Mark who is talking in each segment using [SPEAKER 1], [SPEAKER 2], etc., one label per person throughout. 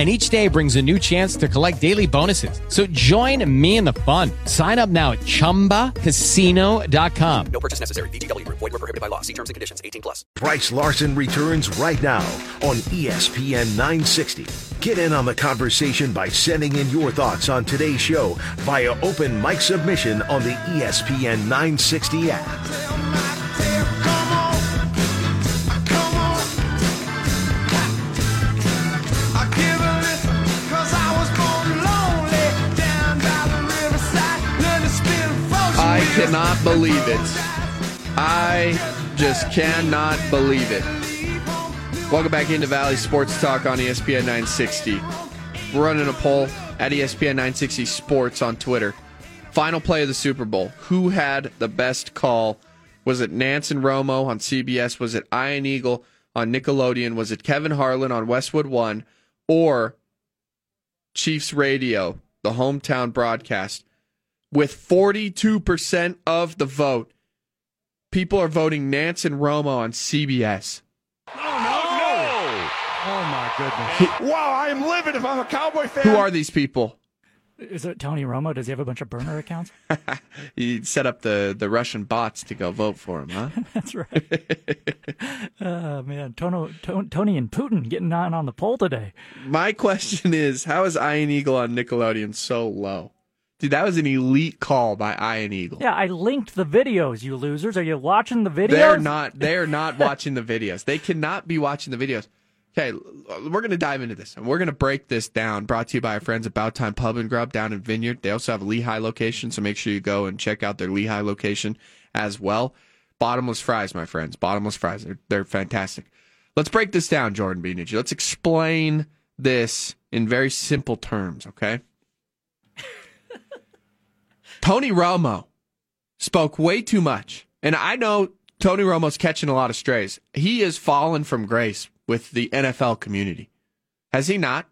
[SPEAKER 1] and each day brings a new chance to collect daily bonuses. So join me in the fun. Sign up now at ChumbaCasino.com.
[SPEAKER 2] No purchase necessary. VGW. Void were prohibited by law. See terms and conditions. 18 plus.
[SPEAKER 3] Brice Larson returns right now on ESPN 960. Get in on the conversation by sending in your thoughts on today's show via open mic submission on the ESPN 960 app.
[SPEAKER 4] Cannot believe it. I just cannot believe it. Welcome back into Valley Sports Talk on ESPN 960. We're running a poll at ESPN 960 Sports on Twitter. Final play of the Super Bowl. Who had the best call? Was it Nantz and Romo on CBS? Was it Iron Eagle on Nickelodeon? Was it Kevin Harlan on Westwood One? Or Chiefs Radio, the hometown broadcast? With 42% of the vote. People are voting Nantz and Romo on CBS.
[SPEAKER 5] Oh, oh no! Oh my goodness! wow, I am livid if I'm a Cowboy fan.
[SPEAKER 4] Who are these people?
[SPEAKER 6] Is it Tony Romo? Does he have a bunch of burner accounts?
[SPEAKER 4] he set up the, the Russian bots to go vote for him, huh?
[SPEAKER 6] That's right. oh man, Tono, To- Tony and Putin getting on on the poll today.
[SPEAKER 4] My question is how is Iron Eagle on Nickelodeon so low? Dude, that was an elite call by Iron Eagle.
[SPEAKER 6] Yeah, I linked the videos. You losers, are you watching the videos?
[SPEAKER 4] They're not. They're not watching the videos. They cannot be watching the videos. Okay, we're going to dive into this and we're going to break this down. Brought to you by our friends About Time Pub and Grub down in Vineyard. They also have a Lehi location, so make sure you go and check out their Lehi location as well. Bottomless fries, my friends. Bottomless fries. They're, they're fantastic. Let's break this down, Jordan B. Let's explain this in very simple terms, okay? Tony Romo spoke way too much. And I know Tony Romo's catching a lot of strays. He has fallen from grace with the NFL community. Has he not?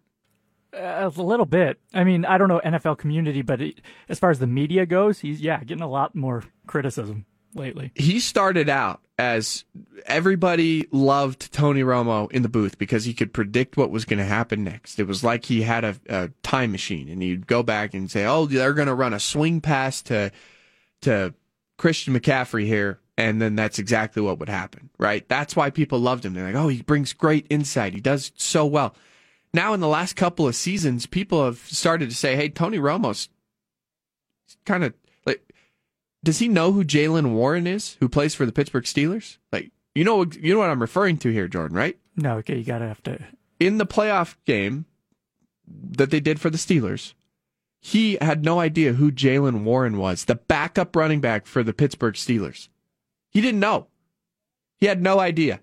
[SPEAKER 6] Uh, a little bit. I mean, I don't know NFL community, but it, as far as the media goes, he's yeah getting a lot more criticism lately.
[SPEAKER 4] He started out as everybody loved Tony Romo in the booth because he could predict what was going to happen next. It was like he had a, a time machine, and he'd go back and say, "Oh, they're going to run a swing pass to to Christian McCaffrey here." And then that's exactly what would happen, right? That's why people loved him. They're like, oh, he brings great insight. He does so well. Now, in the last couple of seasons, people have started to say, hey, Tony Romo's kind of does he know who Jaylen Warren is, who plays for the Pittsburgh Steelers? Like, you know, you know what I'm referring to here, Jordan, right?
[SPEAKER 6] No, okay, you gotta have to.
[SPEAKER 4] In the playoff game that they did for the Steelers, he had no idea who Jaylen Warren was, the backup running back for the Pittsburgh Steelers. He didn't know. He had no idea.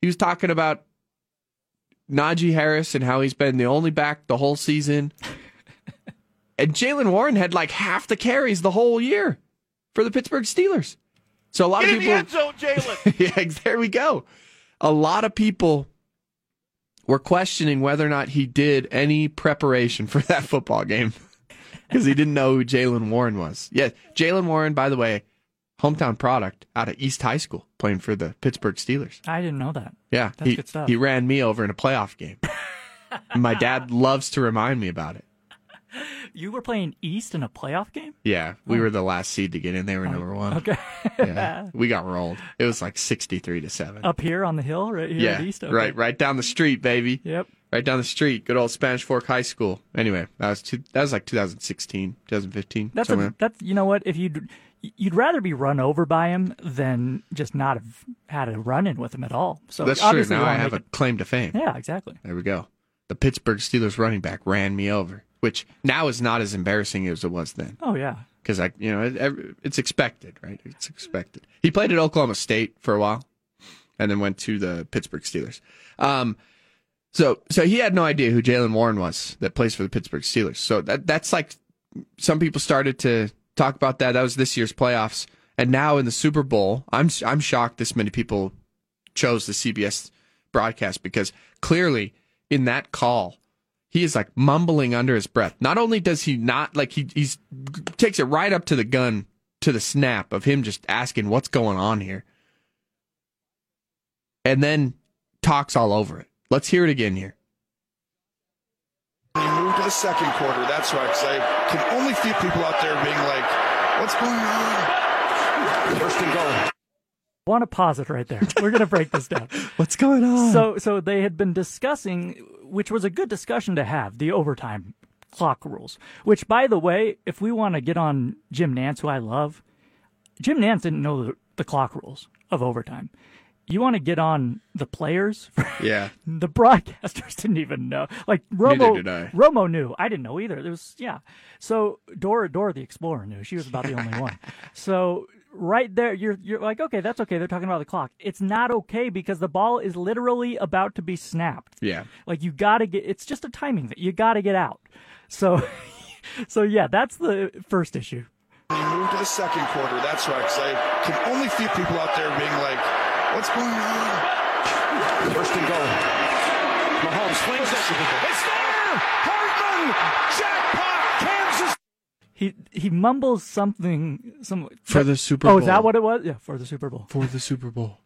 [SPEAKER 4] He was talking about Najee Harris and how he's been the only back the whole season. and Jaylen Warren had like half the carries the whole year for the Pittsburgh Steelers. So a lot
[SPEAKER 5] Get
[SPEAKER 4] of
[SPEAKER 5] in
[SPEAKER 4] people
[SPEAKER 5] the end zone, Jaylen.
[SPEAKER 4] yeah, there we go. A lot of people were questioning whether or not he did any preparation for that football game because he didn't know who Jaylen Warren was. Yeah, Jaylen Warren, by the way, hometown product out of East High School, playing for the Pittsburgh Steelers.
[SPEAKER 6] I didn't know that.
[SPEAKER 4] Yeah,
[SPEAKER 6] That's
[SPEAKER 4] he,
[SPEAKER 6] good stuff.
[SPEAKER 4] he ran me over in a playoff game. My dad loves to remind me about it.
[SPEAKER 6] You were playing East in a playoff game?
[SPEAKER 4] Yeah, we oh. were the last seed to get in. They were number one.
[SPEAKER 6] Oh. Okay.
[SPEAKER 4] Yeah, we got rolled. It was like sixty-three to seven.
[SPEAKER 6] Up here on the hill, right here
[SPEAKER 4] yeah,
[SPEAKER 6] East? Okay.
[SPEAKER 4] right, right down the street, baby.
[SPEAKER 6] Yep.
[SPEAKER 4] Right down the street. Good old Spanish Fork High School. Anyway, that was two, that was like 2016, 2015.
[SPEAKER 6] That's
[SPEAKER 4] somewhere.
[SPEAKER 6] a, that's you know what if you you'd rather be run over by him than just not have had a run in with him at all. So
[SPEAKER 4] That's true. Now I have a
[SPEAKER 6] it-
[SPEAKER 4] claim to fame.
[SPEAKER 6] Yeah, exactly.
[SPEAKER 4] There we go. The Pittsburgh Steelers running back ran me over, which now is not as embarrassing as it was then.
[SPEAKER 6] Oh yeah.
[SPEAKER 4] Because I, you know, it, it's expected, right? It's expected. He played at Oklahoma State for a while, and then went to the Pittsburgh Steelers. Um, so, so he had no idea who Jaylen Warren was that plays for the Pittsburgh Steelers. So that that's like some people started to talk about that. That was this year's playoffs, and now in the Super Bowl, I'm I'm shocked this many people chose the CBS broadcast because clearly in that call he is like mumbling under his breath. Not only does he not like he he's takes it right up to the gun to the snap of him just asking what's going on here. And then talks all over it. Let's hear it again here.
[SPEAKER 5] When you move to the second quarter, that's right. Because I can only feel people out there being like, "What's going on?" First and goal.
[SPEAKER 6] Want to pause it right there. We're going to break this down.
[SPEAKER 4] What's going on?
[SPEAKER 6] So, so they had been discussing, which was a good discussion to have, the overtime clock rules. Which, by the way, if we want to get on Jim Nantz, who I love, Jim Nantz didn't know the, the clock rules of overtime. You want to get on the players?
[SPEAKER 4] Yeah.
[SPEAKER 6] the broadcasters didn't even know. Like Romo,
[SPEAKER 4] did I.
[SPEAKER 6] Romo knew. I didn't know either. It was yeah. So Dora, Dora the Explorer knew. She was about the only one. So right there, you're you're like, okay, that's okay. They're talking about the clock. It's not okay because the ball is literally about to be snapped.
[SPEAKER 4] Yeah.
[SPEAKER 6] Like you got to get. It's just a timing thing. You got to get out. So, so yeah, that's the first issue.
[SPEAKER 5] When you move to the second quarter, that's right. Because I can only feel people out there being like, "What's going on?" First and goal. Mahomes flings it. It's there. Hardman. Jackpot. Kansas.
[SPEAKER 6] He he mumbles something. Some
[SPEAKER 4] For the Super Bowl.
[SPEAKER 6] Oh, is that what it was? Yeah, for the Super Bowl.
[SPEAKER 4] For the Super Bowl.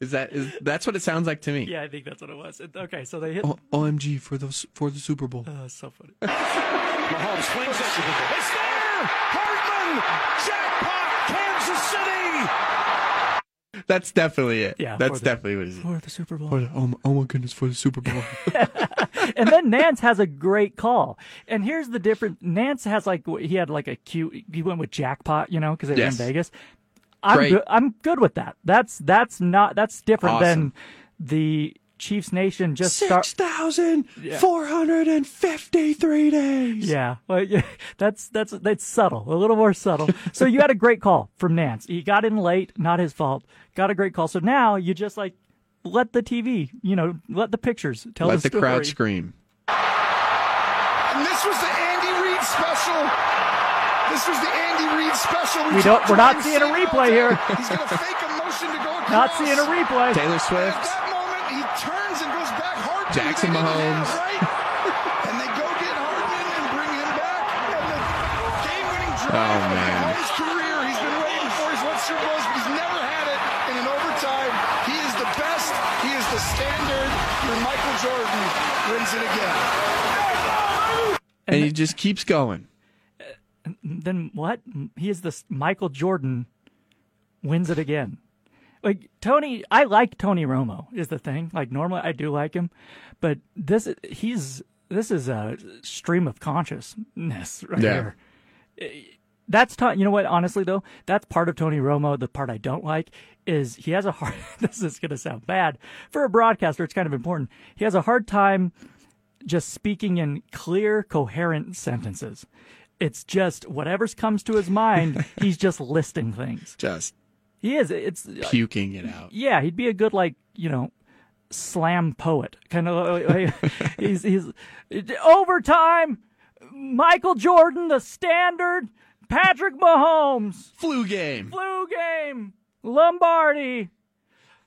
[SPEAKER 4] Is that is that's what it sounds like to me?
[SPEAKER 6] Yeah, I think that's what it was. It- okay, so they hit.
[SPEAKER 4] O- OMG for the for the Super Bowl.
[SPEAKER 6] Uh, so funny.
[SPEAKER 5] Mahomes flings it. It's there. Hardman. Jackpot. Kansas City.
[SPEAKER 4] That's definitely it.
[SPEAKER 6] Yeah,
[SPEAKER 4] That's
[SPEAKER 6] for the-
[SPEAKER 4] definitely what it is.
[SPEAKER 6] For the Super Bowl.
[SPEAKER 4] For the- oh, my, oh my goodness, for the Super Bowl.
[SPEAKER 6] and then Nantz has a great call. And here's the difference. Nantz has like he had like a cute. He went with jackpot, you know, because they were in Vegas. I'm
[SPEAKER 4] Great.
[SPEAKER 6] good. I'm good with that. That's that's not that's different
[SPEAKER 4] Awesome.
[SPEAKER 6] than the Chiefs Nation just
[SPEAKER 4] Six thousand four hundred and fifty-three days.
[SPEAKER 6] Yeah, well, yeah, that's that's that's subtle, a little more subtle. So you had a great call from Nantz. He got in late, not his fault. Got a great call. So now you just like let the TV, you know, let the pictures tell us.
[SPEAKER 4] Let
[SPEAKER 6] the
[SPEAKER 4] the
[SPEAKER 6] story.
[SPEAKER 4] crowd scream.
[SPEAKER 5] And this was the Andy Reid special. This was the Andy Reid special.
[SPEAKER 6] We don't. We're not
[SPEAKER 5] about
[SPEAKER 6] seeing a replay here.
[SPEAKER 5] He's going to fake a motion to go across.
[SPEAKER 6] Not seeing a replay.
[SPEAKER 4] Taylor Swift.
[SPEAKER 5] At
[SPEAKER 4] Swift.
[SPEAKER 5] that moment, he turns and goes back hard.
[SPEAKER 4] Jackson Mahomes.
[SPEAKER 5] right? and they go get Hardman and bring him back. And the game-winning drive
[SPEAKER 4] Oh, man.
[SPEAKER 5] Mahomes' career. He's been waiting for. He's won Super Bowls, but he's never had it in an overtime. He is the best. He is the standard. Your Michael Jordan wins it again.
[SPEAKER 4] And he just keeps going.
[SPEAKER 6] Uh, then what? He is this Michael Jordan wins it again. Like Tony, I like Tony Romo is the thing. Like normally I do like him, but this he's this is a stream of consciousness right
[SPEAKER 4] Yeah.
[SPEAKER 6] here. That's to, you know what? Honestly though, that's part of Tony Romo. The part I don't like is he has a hard. This is going to sound bad for a broadcaster. It's kind of important. He has a hard time just speaking in clear, coherent sentences. It's just whatever's comes to his mind. he's just listing things.
[SPEAKER 4] Just
[SPEAKER 6] He is. It's uh,
[SPEAKER 4] puking it out.
[SPEAKER 6] yeah. He'd be a good like you know slam poet kind of. Like, he's he's overtime. Michael Jordan, the standard. Patrick Mahomes,
[SPEAKER 4] Flu game.
[SPEAKER 6] flu game. Lombardi,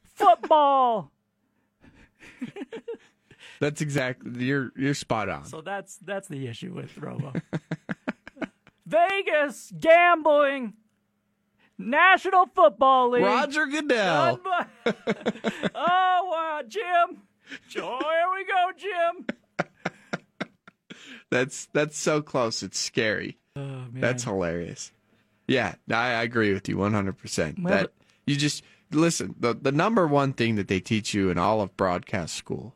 [SPEAKER 6] football.
[SPEAKER 4] That's exactly you're you're spot on.
[SPEAKER 6] So that's that's the issue with Romo. Vegas gambling, National Football League.
[SPEAKER 4] Roger Goodell.
[SPEAKER 6] Oh wow, Jim! Oh, here we go, Jim.
[SPEAKER 4] That's that's so close. It's scary.
[SPEAKER 6] Oh man,
[SPEAKER 4] That's hilarious. Yeah, I, I agree with you 100%.
[SPEAKER 6] Well,
[SPEAKER 4] that you just listen, the the number one thing that they teach you in all of broadcast school.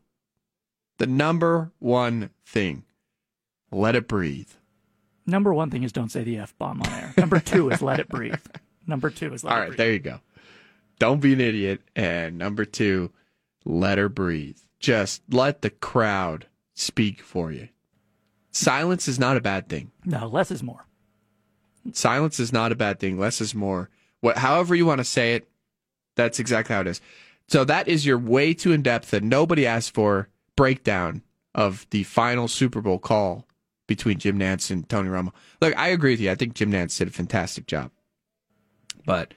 [SPEAKER 4] The number one thing. Let it breathe.
[SPEAKER 6] Number one thing is don't say the f bomb on air. Number two is let it breathe. Number two is let
[SPEAKER 4] All right,
[SPEAKER 6] breathe.
[SPEAKER 4] there you go. Don't be an idiot. And number two, let her breathe. Just let the crowd speak for you. Silence is not a bad thing.
[SPEAKER 6] No, less is more.
[SPEAKER 4] Silence is not a bad thing. Less is more. What, however you want to say it, that's exactly how it is. So that is your way too in depth that nobody asked for breakdown of the final Super Bowl call between Jim Nantz and Tony Romo. Look, I agree with you. I think Jim Nantz did a fantastic job. But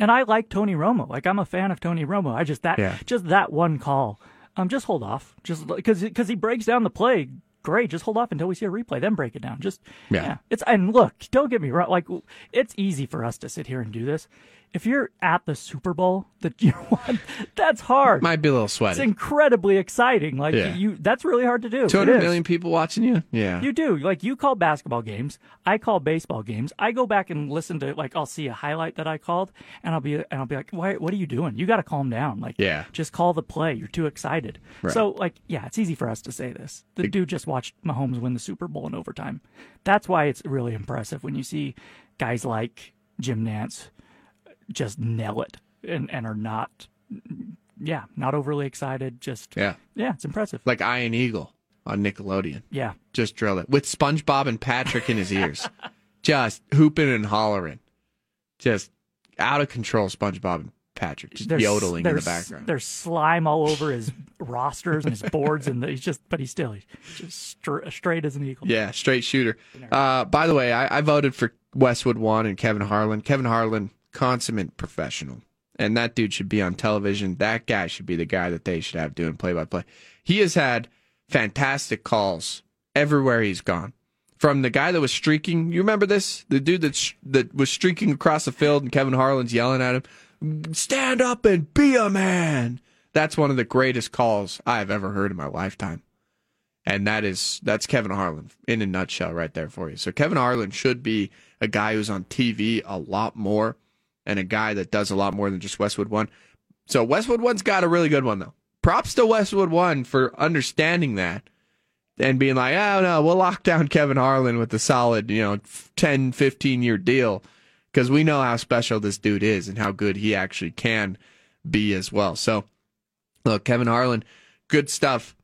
[SPEAKER 6] And I like Tony Romo. Like I'm a fan of Tony Romo. I just that
[SPEAKER 4] Yeah.
[SPEAKER 6] just that one call. Um, just hold off. Just because because he breaks down the play. Great. Just hold off until we see a replay, then break it down. Just
[SPEAKER 4] Yeah.
[SPEAKER 6] It's and look, don't get me wrong. Like it's easy for us to sit here and do this. If you're at the Super Bowl that you won, that's hard.
[SPEAKER 4] might be a little sweaty.
[SPEAKER 6] it's incredibly exciting. Like
[SPEAKER 4] Yeah.
[SPEAKER 6] you, that's really hard to do.
[SPEAKER 4] Two hundred million people watching you? Yeah.
[SPEAKER 6] You do. Like you call basketball games. I call baseball games. I go back and listen to like I'll see a highlight that I called and I'll be and I'll be like, "Why what are you doing? You got to calm down." Like
[SPEAKER 4] Yeah.
[SPEAKER 6] just call the play. You're too excited.
[SPEAKER 4] Right.
[SPEAKER 6] So like yeah, it's easy for us to say this. The dude just watched Mahomes win the Super Bowl in overtime. That's why it's really impressive when you see guys like Jim Nantz just nail it and and are not yeah, not overly excited, just
[SPEAKER 4] Yeah.
[SPEAKER 6] yeah, it's impressive.
[SPEAKER 4] Like Iron Eagle on Nickelodeon.
[SPEAKER 6] Yeah.
[SPEAKER 4] Just drill it. With SpongeBob and Patrick in his ears. Just hooping and hollering. Just out of control SpongeBob and Patrick. Just yodeling in the background.
[SPEAKER 6] There's slime all over his rosters and his boards, and he's just, but he's still he's just stra- straight as an eagle.
[SPEAKER 4] Yeah, straight shooter. Uh, by the way, I, I voted for Westwood One and Kevin Harlan. Kevin Harlan, consummate professional. And that dude should be on television. That guy should be the guy that they should have doing play by play. He has had fantastic calls everywhere he's gone. From the guy that was streaking, you remember this? The dude that sh- that was streaking across the field and Kevin Harlan's yelling at him, "Stand up and be a man." That's one of the greatest calls I've ever heard in my lifetime. And that is that's Kevin Harlan in a nutshell right there for you. So Kevin Harlan should be a guy who's on TV a lot more and a guy that does a lot more than just Westwood One. So Westwood One's got a really good one though. Props to Westwood One for understanding that and being like, oh no, we'll lock down Kevin Harlan with a solid, you know, 10, 15 year deal because we know how special this dude is and how good he actually can be as well. So look, Kevin Harlan, good stuff.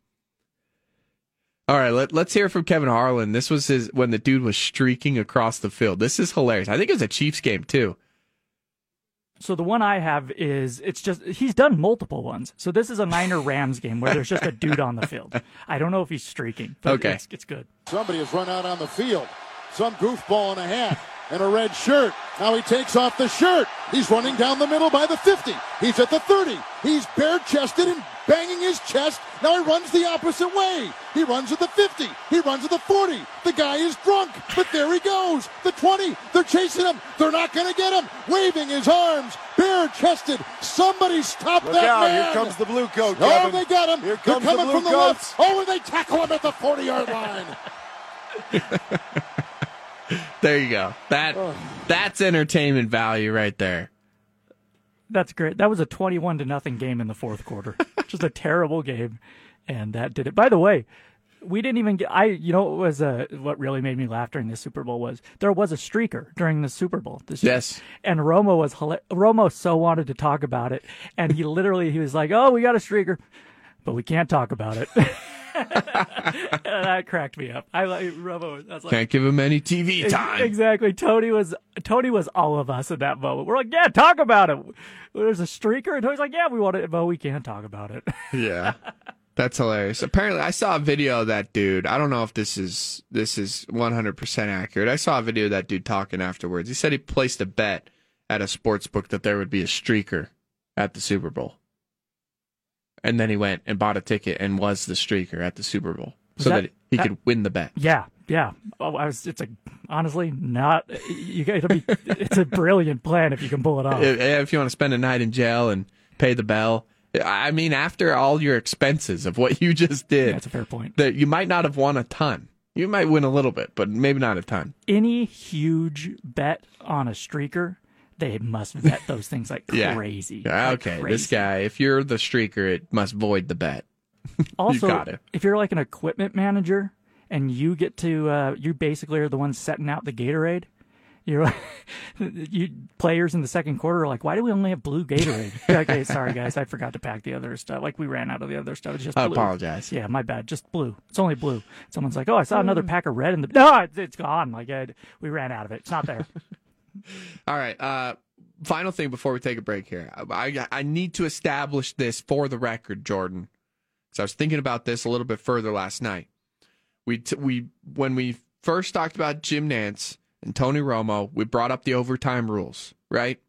[SPEAKER 4] All right, let, let's hear from Kevin Harlan. This was his when the dude was streaking across the field. This is hilarious. I think it was a Chiefs game too.
[SPEAKER 6] So the one I have is it's just he's done multiple ones. So this is a Niner Rams game where there's just a dude on the field. I don't know if he's streaking, but
[SPEAKER 4] Okay.
[SPEAKER 6] it's, it's good.
[SPEAKER 7] Somebody has run out on the field. Some goofball in a hat and a red shirt. Now he takes off the shirt. He's running down the middle by the 50. He's at the 30. He's bare chested and banging his chest. Now he runs the opposite way. He runs at the 50. He runs at the 40. The guy is drunk, but there he goes. The 20. They're chasing him. They're not going to get him. Waving his arms, bare chested. Somebody stop
[SPEAKER 8] Look
[SPEAKER 7] that
[SPEAKER 8] out,
[SPEAKER 7] man.
[SPEAKER 8] here comes the blue coat,
[SPEAKER 7] Oh,
[SPEAKER 8] Kevin.
[SPEAKER 7] they got him.
[SPEAKER 8] Here
[SPEAKER 7] They're
[SPEAKER 8] comes the
[SPEAKER 7] coming
[SPEAKER 8] blue
[SPEAKER 7] from the
[SPEAKER 8] coats.
[SPEAKER 7] left. Oh, and they tackle him at the 40 yard line.
[SPEAKER 4] There you go. That that's entertainment value right there.
[SPEAKER 6] That's great. That was a 21 to nothing game in the fourth quarter. Just a terrible game, and that did it. By the way, we didn't even get. I you know what was uh, what really made me laugh during the Super Bowl was there was a streaker during the Super Bowl. This year.
[SPEAKER 4] Yes.
[SPEAKER 6] and Romo was Romo so wanted to talk about it, and he literally he was like, "Oh, we got a streaker, but we can't talk about it." that cracked me up. I like Romo. I was like,
[SPEAKER 4] Can't give him any TV time.
[SPEAKER 6] Exactly. Tony was Tony was all of us at that moment. We're like, yeah, talk about it. There's a streaker, and Tony's like, yeah, we want it, but we can't talk about it.
[SPEAKER 4] Yeah. That's hilarious. Apparently, I saw a video of that dude. I don't know if this is this is 100% accurate. I saw a video of that dude talking afterwards. He said he placed a bet at a sports book that there would be a streaker at the Super Bowl. And then he went and bought a ticket and was the streaker at the Super Bowl
[SPEAKER 6] Was
[SPEAKER 4] so
[SPEAKER 6] that-
[SPEAKER 4] that, he
[SPEAKER 6] that-
[SPEAKER 4] could win the bet.
[SPEAKER 6] yeah, yeah. Oh, I was. It's a honestly not. You got to be. It's a brilliant plan if you can pull it off.
[SPEAKER 4] If, if you want to spend a night in jail and pay the bell. I mean, after all your expenses of what you just did,
[SPEAKER 6] That's a fair point.
[SPEAKER 4] that you might not have won a ton. You might win a little bit, but maybe not a ton.
[SPEAKER 6] Any huge bet on a streaker, they must vet those things like
[SPEAKER 4] Yeah.
[SPEAKER 6] crazy.
[SPEAKER 4] Yeah,
[SPEAKER 6] like
[SPEAKER 4] okay,
[SPEAKER 6] crazy.
[SPEAKER 4] this guy, if you're the streaker, it must void the bet.
[SPEAKER 6] Also,
[SPEAKER 4] got it.
[SPEAKER 6] if you're like an equipment manager and you get to uh, you basically are the ones setting out the Gatorade. You're you players in the second quarter are like, why do we only have blue Gatorade? okay, sorry guys, I forgot to pack the other stuff. Like we ran out of the other stuff. It's just
[SPEAKER 4] I
[SPEAKER 6] blue.
[SPEAKER 4] apologize.
[SPEAKER 6] Yeah, my bad. Just blue. It's only blue. Someone's like, oh, I saw another pack of red in the. No, it's, it's gone. Like I, we ran out of it. It's not there.
[SPEAKER 4] All right. Uh, final thing before we take a break here. I, I need to establish this for the record, Jordan. So I was thinking about this a little bit further last night. We t- we when we first talked about Jim Nantz and Tony Romo, we brought up the overtime rules, right?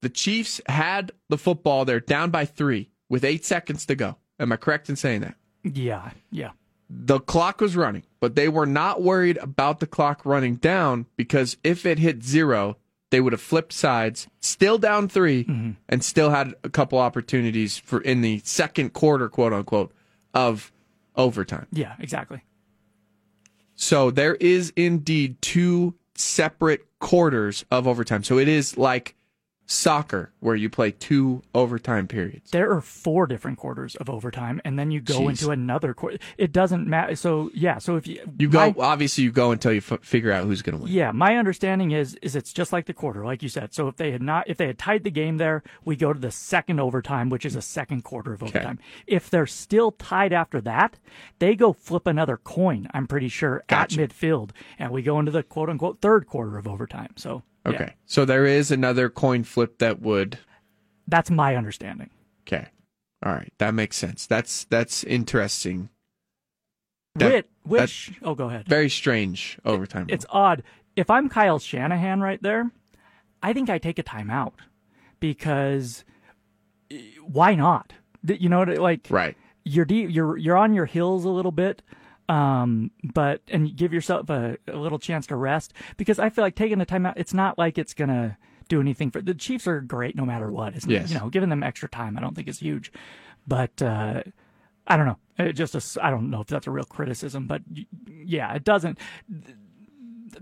[SPEAKER 4] The Chiefs had the football. They're down by three with eight seconds to go. Am I correct in saying that?
[SPEAKER 6] yeah, yeah.
[SPEAKER 4] The clock was running, but they were not worried about the clock running down because if it hit zero, they would have flipped sides, still down 3 mm-hmm. and still had a couple opportunities for in the second quarter, quote unquote, of overtime.
[SPEAKER 6] Yeah, exactly.
[SPEAKER 4] So there is indeed two separate quarters of overtime. So it is like soccer where you play two overtime periods.
[SPEAKER 6] There are four different quarters of overtime, and then you go
[SPEAKER 4] Jeez.
[SPEAKER 6] into another quarter. It doesn't matter. So yeah, so if you
[SPEAKER 4] You go
[SPEAKER 6] my-
[SPEAKER 4] obviously you go until you f- figure out who's going to win.
[SPEAKER 6] Yeah, my understanding is is it's just like the quarter, like you said. So if they had not, if they had tied the game there, we go to the second overtime, which is a second quarter of overtime. If they're still tied after that, they go flip another coin. I'm pretty sure
[SPEAKER 4] Gotcha.
[SPEAKER 6] at midfield, and we go into the quote unquote third quarter of overtime. So yeah,
[SPEAKER 4] Okay. So there is another coin flip that would
[SPEAKER 6] that's my understanding.
[SPEAKER 4] Okay. All right. That makes sense. That's that's interesting. That-
[SPEAKER 6] Which, which oh, go ahead.
[SPEAKER 4] Very strange overtime.
[SPEAKER 6] It's odd. If I'm Kyle Shanahan right there, I think I take a timeout because eh, why not? You know, what like
[SPEAKER 4] right.
[SPEAKER 6] you're deep, you're you're on your heels a little bit, um, but and give yourself a, a little chance to rest because I feel like taking a timeout. It's not like it's gonna do anything for the Chiefs are great no matter what. It's,
[SPEAKER 4] Yes.
[SPEAKER 6] you know, giving them extra time I don't think is huge, but uh, I don't know. It just a, I don't know if that's a real criticism, but yeah, it doesn't.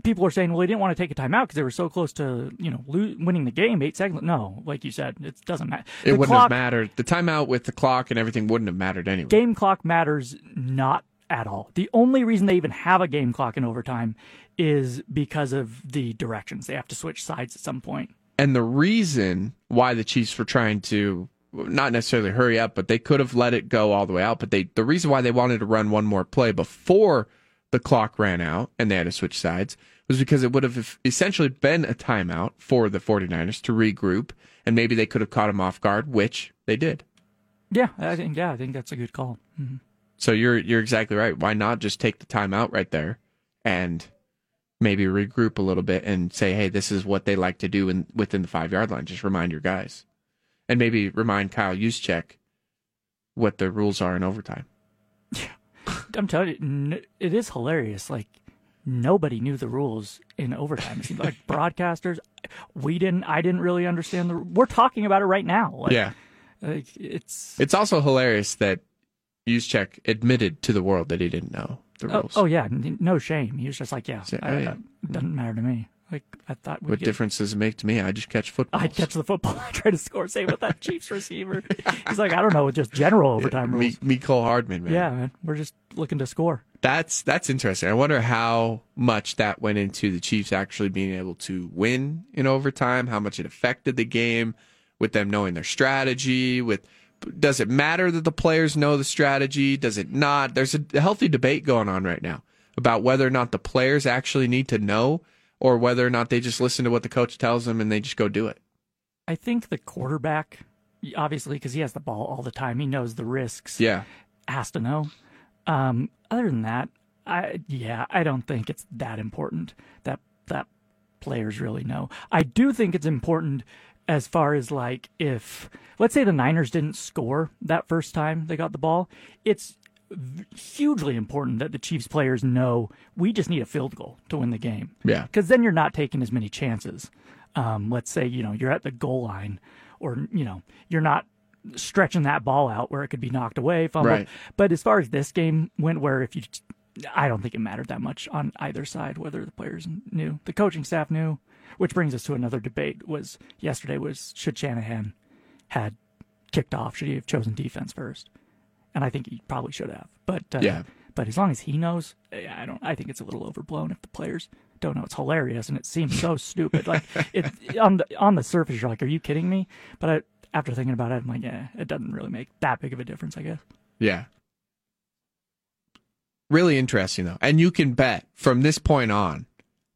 [SPEAKER 6] People are saying, well, they didn't want to take a timeout because they were so close to, you know, lo- winning the game eight seconds. No, like you said, it doesn't matter.
[SPEAKER 4] It
[SPEAKER 6] The
[SPEAKER 4] wouldn't
[SPEAKER 6] clock-
[SPEAKER 4] have mattered. The timeout with the clock and everything wouldn't have mattered anyway.
[SPEAKER 6] game clock matters not at all. The only reason they even have a game clock in overtime is because of the directions. They have to switch sides at some point.
[SPEAKER 4] And the reason why the Chiefs were trying to not necessarily hurry up, but they could have let it go all the way out. But they the reason why they wanted to run one more play before the clock ran out and they had to switch sides was because it would have essentially been a timeout for the 49ers to regroup and maybe they could have caught them off guard, which they did.
[SPEAKER 6] Yeah, I think yeah, I think that's a good call. hmm
[SPEAKER 4] So you're you're exactly right. Why not just take the time out right there and maybe regroup a little bit and say, hey, this is what they like to do in, within the five yard line. Just remind your guys, and maybe remind Kyle Juszczyk what the rules are in overtime. Yeah.
[SPEAKER 6] I'm telling you, it is hilarious. Like nobody knew the rules in overtime. It seemed like broadcasters, we didn't. I didn't really understand the. We're talking about it right now. Like,
[SPEAKER 4] yeah,
[SPEAKER 6] like, it's
[SPEAKER 4] it's also hilarious that Juszczyk admitted to the world that he didn't know the
[SPEAKER 6] oh,
[SPEAKER 4] rules.
[SPEAKER 6] oh yeah, n- no shame. He was just like, yeah, I. I- doesn't matter to me. Like I thought.
[SPEAKER 4] what
[SPEAKER 6] get-
[SPEAKER 4] difference does it make to me? I just catch football.
[SPEAKER 6] I'd catch the football. I try to score. Same with that Chiefs receiver. He's like, I don't know, just general overtime
[SPEAKER 4] me,
[SPEAKER 6] rules.
[SPEAKER 4] Mecole Hardman, man.
[SPEAKER 6] Yeah, man, we're just looking to score.
[SPEAKER 4] That's that's interesting. I wonder how much that went into the Chiefs actually being able to win in overtime. How much it affected the game with them knowing their strategy. With does it matter that the players know the strategy? Does it not? There's a healthy debate going on right now about whether or not the players actually need to know, or whether or not they just listen to what the coach tells them and they just go do it.
[SPEAKER 6] I think the quarterback, obviously, because he has the ball all the time, he knows the risks.
[SPEAKER 4] Yeah.
[SPEAKER 6] has to know. Um, other than that, I yeah, I don't think it's that important that that players really know. I do think it's important as far as like if let's say the Niners didn't score that first time they got the ball, it's hugely important that the Chiefs players know we just need a field goal to win the game.
[SPEAKER 4] Yeah.
[SPEAKER 6] Because then you're not taking as many chances. Um, let's say, you know, you're at the goal line or, you know, you're not stretching that ball out where it could be knocked away, fumbled.
[SPEAKER 4] Right.
[SPEAKER 6] But as far as this game went, where if you, I don't think it mattered that much on either side whether the players knew, the coaching staff knew. Which brings us to another debate. Was yesterday was should Shanahan had kicked off? Should he have chosen defense first? And I think he probably should have. But uh,
[SPEAKER 4] Yeah.
[SPEAKER 6] But as long as he knows, I don't. I think it's a little overblown if the players don't know. It's hilarious and it seems so stupid. Like it on the on the surface, you're like, "Are you kidding me?" But I, after thinking about it, I'm like, "Yeah, it doesn't really make that big of a difference, I guess."
[SPEAKER 4] Yeah. Really interesting though, and you can bet from this point on,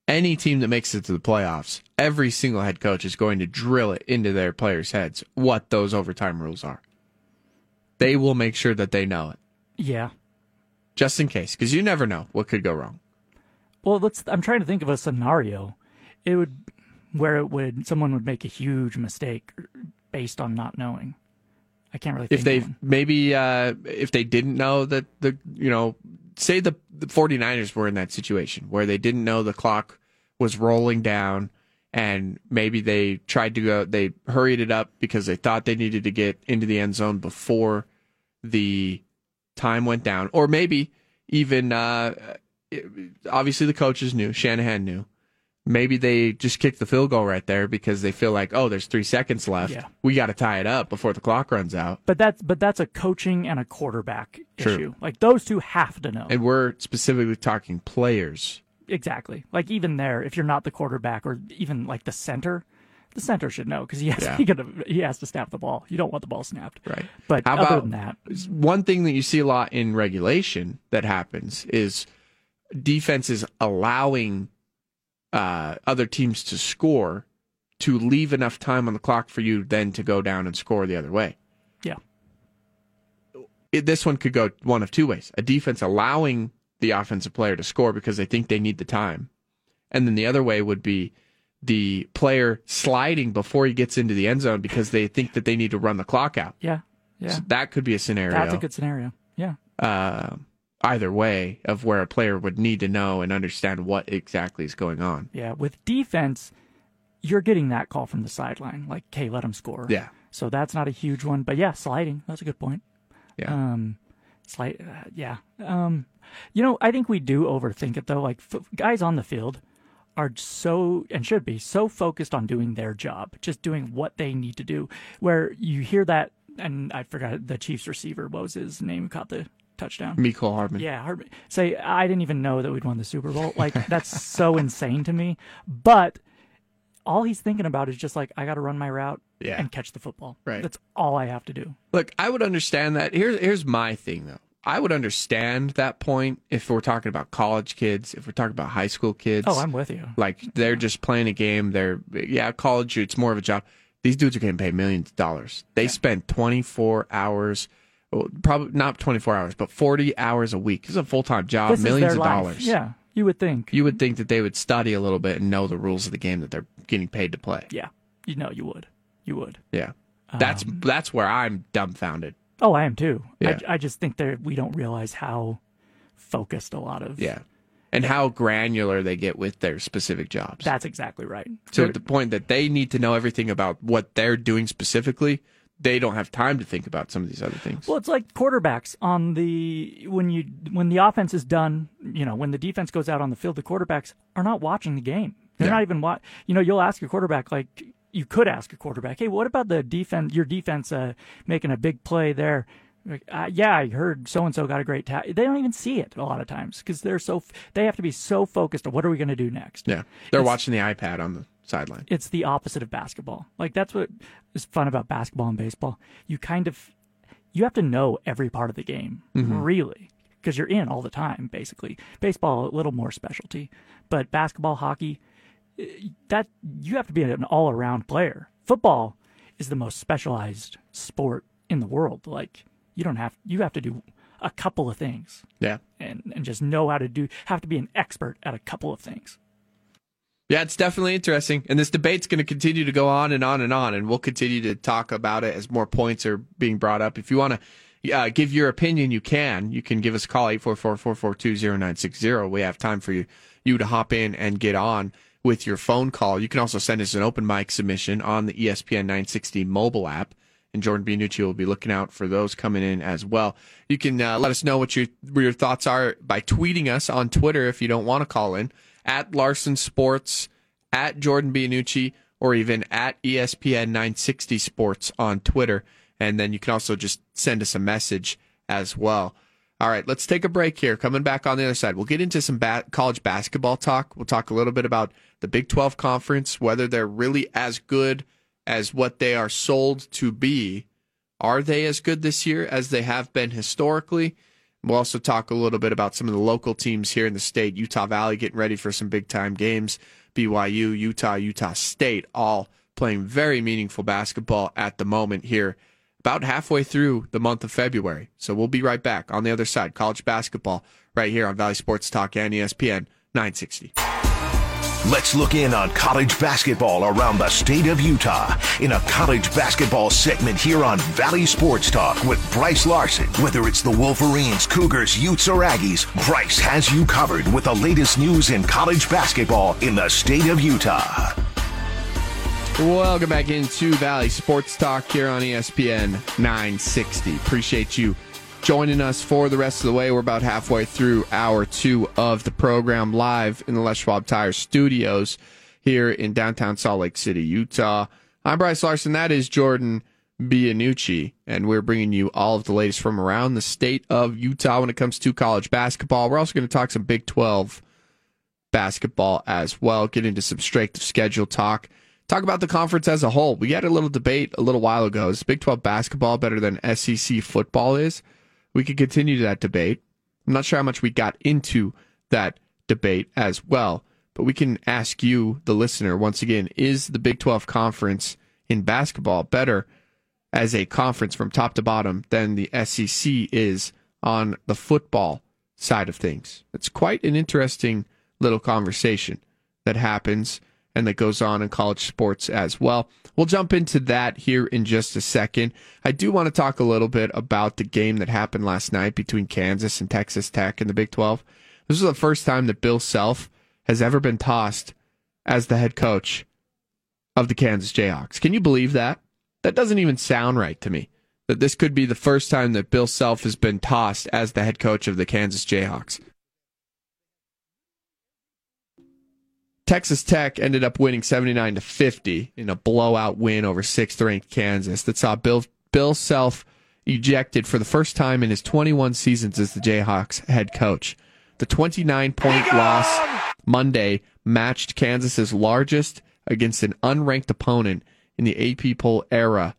[SPEAKER 4] any team that makes it to the playoffs, every single head coach is going to drill it into their players' heads what those overtime rules are. They will make sure that they know it.
[SPEAKER 6] Yeah.
[SPEAKER 4] Just in case, because you never know what could go wrong.
[SPEAKER 6] Well, let's. I'm trying to think of a scenario. It would where it would someone would make a huge mistake based on not knowing. I can't really.
[SPEAKER 4] if they maybe uh, if they didn't know that the you know say the, the 49ers were in that situation where they didn't know the clock was rolling down and maybe they tried to go they hurried it up because they thought they needed to get into the end zone before the time went down. Or maybe even uh, obviously the coaches knew shanahan knew maybe they just kick the field goal right there because they feel like oh there's three seconds left
[SPEAKER 6] Yeah.
[SPEAKER 4] we got to tie it up before the clock runs out
[SPEAKER 6] But that's but that's a coaching and a quarterback
[SPEAKER 4] True.
[SPEAKER 6] issue. Like those two have to know.
[SPEAKER 4] and we're specifically talking players
[SPEAKER 6] Exactly. Like even there, if you're not the quarterback or even like the center, the center should know because he has
[SPEAKER 4] Yeah.
[SPEAKER 6] he, gotta, he has to snap the ball. You don't want the ball snapped.
[SPEAKER 4] Right.
[SPEAKER 6] But
[SPEAKER 4] How
[SPEAKER 6] other than that,
[SPEAKER 4] one thing that you see a lot in regulation that happens is defenses allowing uh, other teams to score to leave enough time on the clock for you then to go down and score the other way.
[SPEAKER 6] yeah,
[SPEAKER 4] It, this one could go one of two ways: a defense allowing the offensive player to score because they think they need the time, and then the other way would be the player sliding before he gets into the end zone because they think that they need to run the clock out.
[SPEAKER 6] yeah, yeah.
[SPEAKER 4] So that could be a scenario.
[SPEAKER 6] That's a good scenario. Yeah.
[SPEAKER 4] uh, either way of where a player would need to know and understand what exactly is going on.
[SPEAKER 6] Yeah, with defense, you're getting that call from the sideline, like, "Okay, let him score."
[SPEAKER 4] Yeah.
[SPEAKER 6] So that's not a huge one, but yeah, sliding. That's a good point.
[SPEAKER 4] Yeah.
[SPEAKER 6] Um, slight. Uh, yeah. Um, you know, I think we do overthink it though. Like f- guys on the field are so and should be so focused on doing their job, just doing what they need to do. Where you hear that, and I forgot the Chiefs receiver. What was his name? Who caught the touchdown?
[SPEAKER 4] Mecole Hardman.
[SPEAKER 6] Yeah, Hardman. Say, I didn't even know that we'd won the Super Bowl. Like, that's so insane to me. But all he's thinking about is just like, I got to run my route
[SPEAKER 4] Yeah.
[SPEAKER 6] and catch the football.
[SPEAKER 4] Right.
[SPEAKER 6] That's all I have to do.
[SPEAKER 4] Look, I would understand that. Here's here's my thing though. I would understand that point if we're talking about college kids, if we're talking about high school kids.
[SPEAKER 6] Oh, I'm with you.
[SPEAKER 4] Like they're just playing a game. They're yeah, college. It's more of a job. These dudes are getting paid millions of dollars. They spend 24 hours, probably not 24 hours, but 40 hours a week. This is a full time job.
[SPEAKER 6] This is
[SPEAKER 4] millions of
[SPEAKER 6] life.
[SPEAKER 4] dollars.
[SPEAKER 6] Yeah, you would think.
[SPEAKER 4] You would think that they would study a little bit and know the rules of the game that they're getting paid to play.
[SPEAKER 6] Yeah, you know, you would. You would.
[SPEAKER 4] Yeah. Um, that's that's where I'm dumbfounded.
[SPEAKER 6] Oh, I am too.
[SPEAKER 4] Yeah.
[SPEAKER 6] I, I just think that we don't realize how focused a lot of.
[SPEAKER 4] Yeah. And how granular they get with their specific jobs.
[SPEAKER 6] That's exactly right.
[SPEAKER 4] So, at the point that they need to know everything about what they're doing specifically. They don't have time to think about some of these other things.
[SPEAKER 6] Well, it's like quarterbacks on the when you when the offense is done, you know, when the defense goes out on the field, the quarterbacks are not watching the game. They're
[SPEAKER 4] Yeah.
[SPEAKER 6] not even wa You know, you'll ask your quarterback like you could ask a quarterback, "Hey, what about the defense? Your defense uh, making a big play there?" Like, uh, yeah, I heard so and so got a great ta They don't even see it a lot of times because they're so f- they have to be so focused on what are we going to do next.
[SPEAKER 4] Yeah. They're
[SPEAKER 6] It's-
[SPEAKER 4] watching the iPad on the sideline.
[SPEAKER 6] it's the opposite of basketball. Like that's what is fun about basketball and baseball. You kind of you have to know every part of the game,
[SPEAKER 4] Mhm.
[SPEAKER 6] really, because you're in all the time. Basically, baseball a little more specialty, but basketball, hockey, eh, that you have to be an all around player. Football is the most specialized sport in the world. Like you don't have you have to do a couple of things
[SPEAKER 4] Yeah.
[SPEAKER 6] and and just know how to do have to be an expert at a couple of things.
[SPEAKER 4] Yeah, it's definitely interesting. And this debate's going to continue to go on and on and on. And we'll continue to talk about it as more points are being brought up. If you want to uh, give your opinion, you can. You can give us a call, 844-442-0960. We have time for you, you to hop in and get on with your phone call. You can also send us an open mic submission on the ESPN 960 mobile app. And Jordan Bianucci will be looking out for those coming in as well. You can uh, let us know what your what your thoughts are by tweeting us on Twitter if you don't want to call in at Larson Sports, at Jordan Bianucci, or even at ESPN 960 Sports on Twitter. And then you can also just send us a message as well. All right, let's take a break here. Coming back on the other side, we'll get into some ba- college basketball talk. We'll talk a little bit about the Big 12 conference, whether they're really as good as what they are sold to be. Are they as good this year as they have been historically? We'll also talk a little bit about some of the local teams here in the state. Utah Valley getting ready for some big time games. BYU, Utah, Utah State, all playing very meaningful basketball at the moment here, about halfway through the month of February. So we'll be right back on the other side. College basketball right here on Valley Sports Talk and ESPN 960.
[SPEAKER 3] Let's look in on college basketball around the state of Utah in a college basketball segment here on Valley Sports Talk with Brice Larson. Whether it's the Wolverines, Cougars, Utes, or Aggies, Brice has you covered with the latest news in college basketball in the state of Utah.
[SPEAKER 4] Welcome back into Valley Sports Talk here on ESPN 960. Appreciate you joining us for the rest of the way. We're about halfway through hour two of the program live in the Les Schwab Tire studios here in downtown Salt Lake City, Utah. I'm Brice Larson. That is Jordan Bianucci, and we're bringing you all of the latest from around the state of Utah when it comes to college basketball. We're also going to talk some Big 12 basketball as well, get into some strength of schedule talk talk about the conference as a whole. We had a little debate a little while ago. Is Big 12 basketball better than SEC football is? We could continue that debate. I'm not sure how much we got into that debate as well, but we can ask you, the listener, once again, is the Big 12 conference in basketball better as a conference from top to bottom than the SEC is on the football side of things? It's quite an interesting little conversation that happens and that goes on in college sports as well. We'll jump into that here in just a second. I do want to talk a little bit about the game that happened last night between Kansas and Texas Tech in the Big 12. This is the first time that Bill Self has ever been tossed as the head coach of the Kansas Jayhawks. Can you believe that? That doesn't even sound right to me. That this could be the first time that Bill Self has been tossed as the head coach of the Kansas Jayhawks. Texas Tech ended up winning 79 to 50 in a blowout win over sixth ranked Kansas that saw Bill, Bill Self ejected for the first time in his 21 seasons as the Jayhawks head coach. The 29 point loss Monday matched Kansas's largest against an unranked opponent in the AP poll era.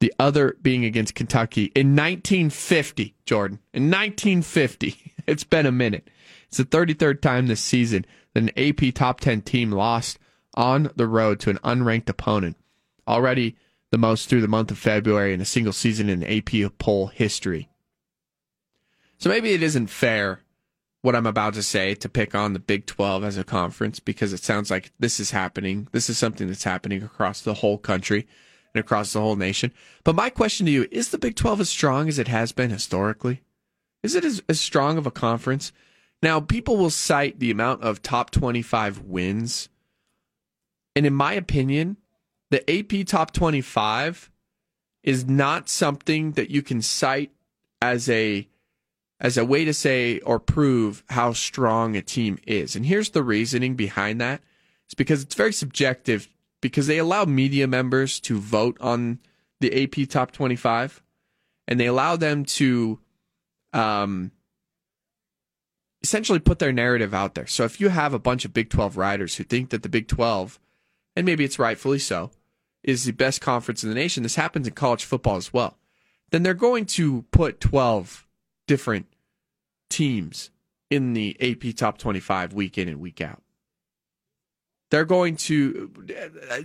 [SPEAKER 4] The other being against Kentucky in 1950, Jordan. In 1950. It's been a minute. It's the 33rd time this season an AP top 10 team lost on the road to an unranked opponent. Already the most through the month of February in a single season in AP poll history. So maybe it isn't fair what I'm about to say to pick on the Big 12 as a conference because it sounds like this is happening. This is something that's happening across the whole country and across the whole nation. But my question to you is the Big 12 as strong as it has been historically? Is it as, as strong of a conference? Now, people will cite the amount of top 25 wins. And in my opinion, the AP top 25 is not something that you can cite as a as a way to say or prove how strong a team is. And here's the reasoning behind that. It's because it's very subjective because they allow media members to vote on the AP top 25 and they allow them to um, essentially put their narrative out there. So if you have a bunch of Big 12 riders who think that the Big 12, and maybe it's rightfully so, is the best conference in the nation, this happens in college football as well, then they're going to put 12 different teams in the AP top 25 week in and week out. They're going to,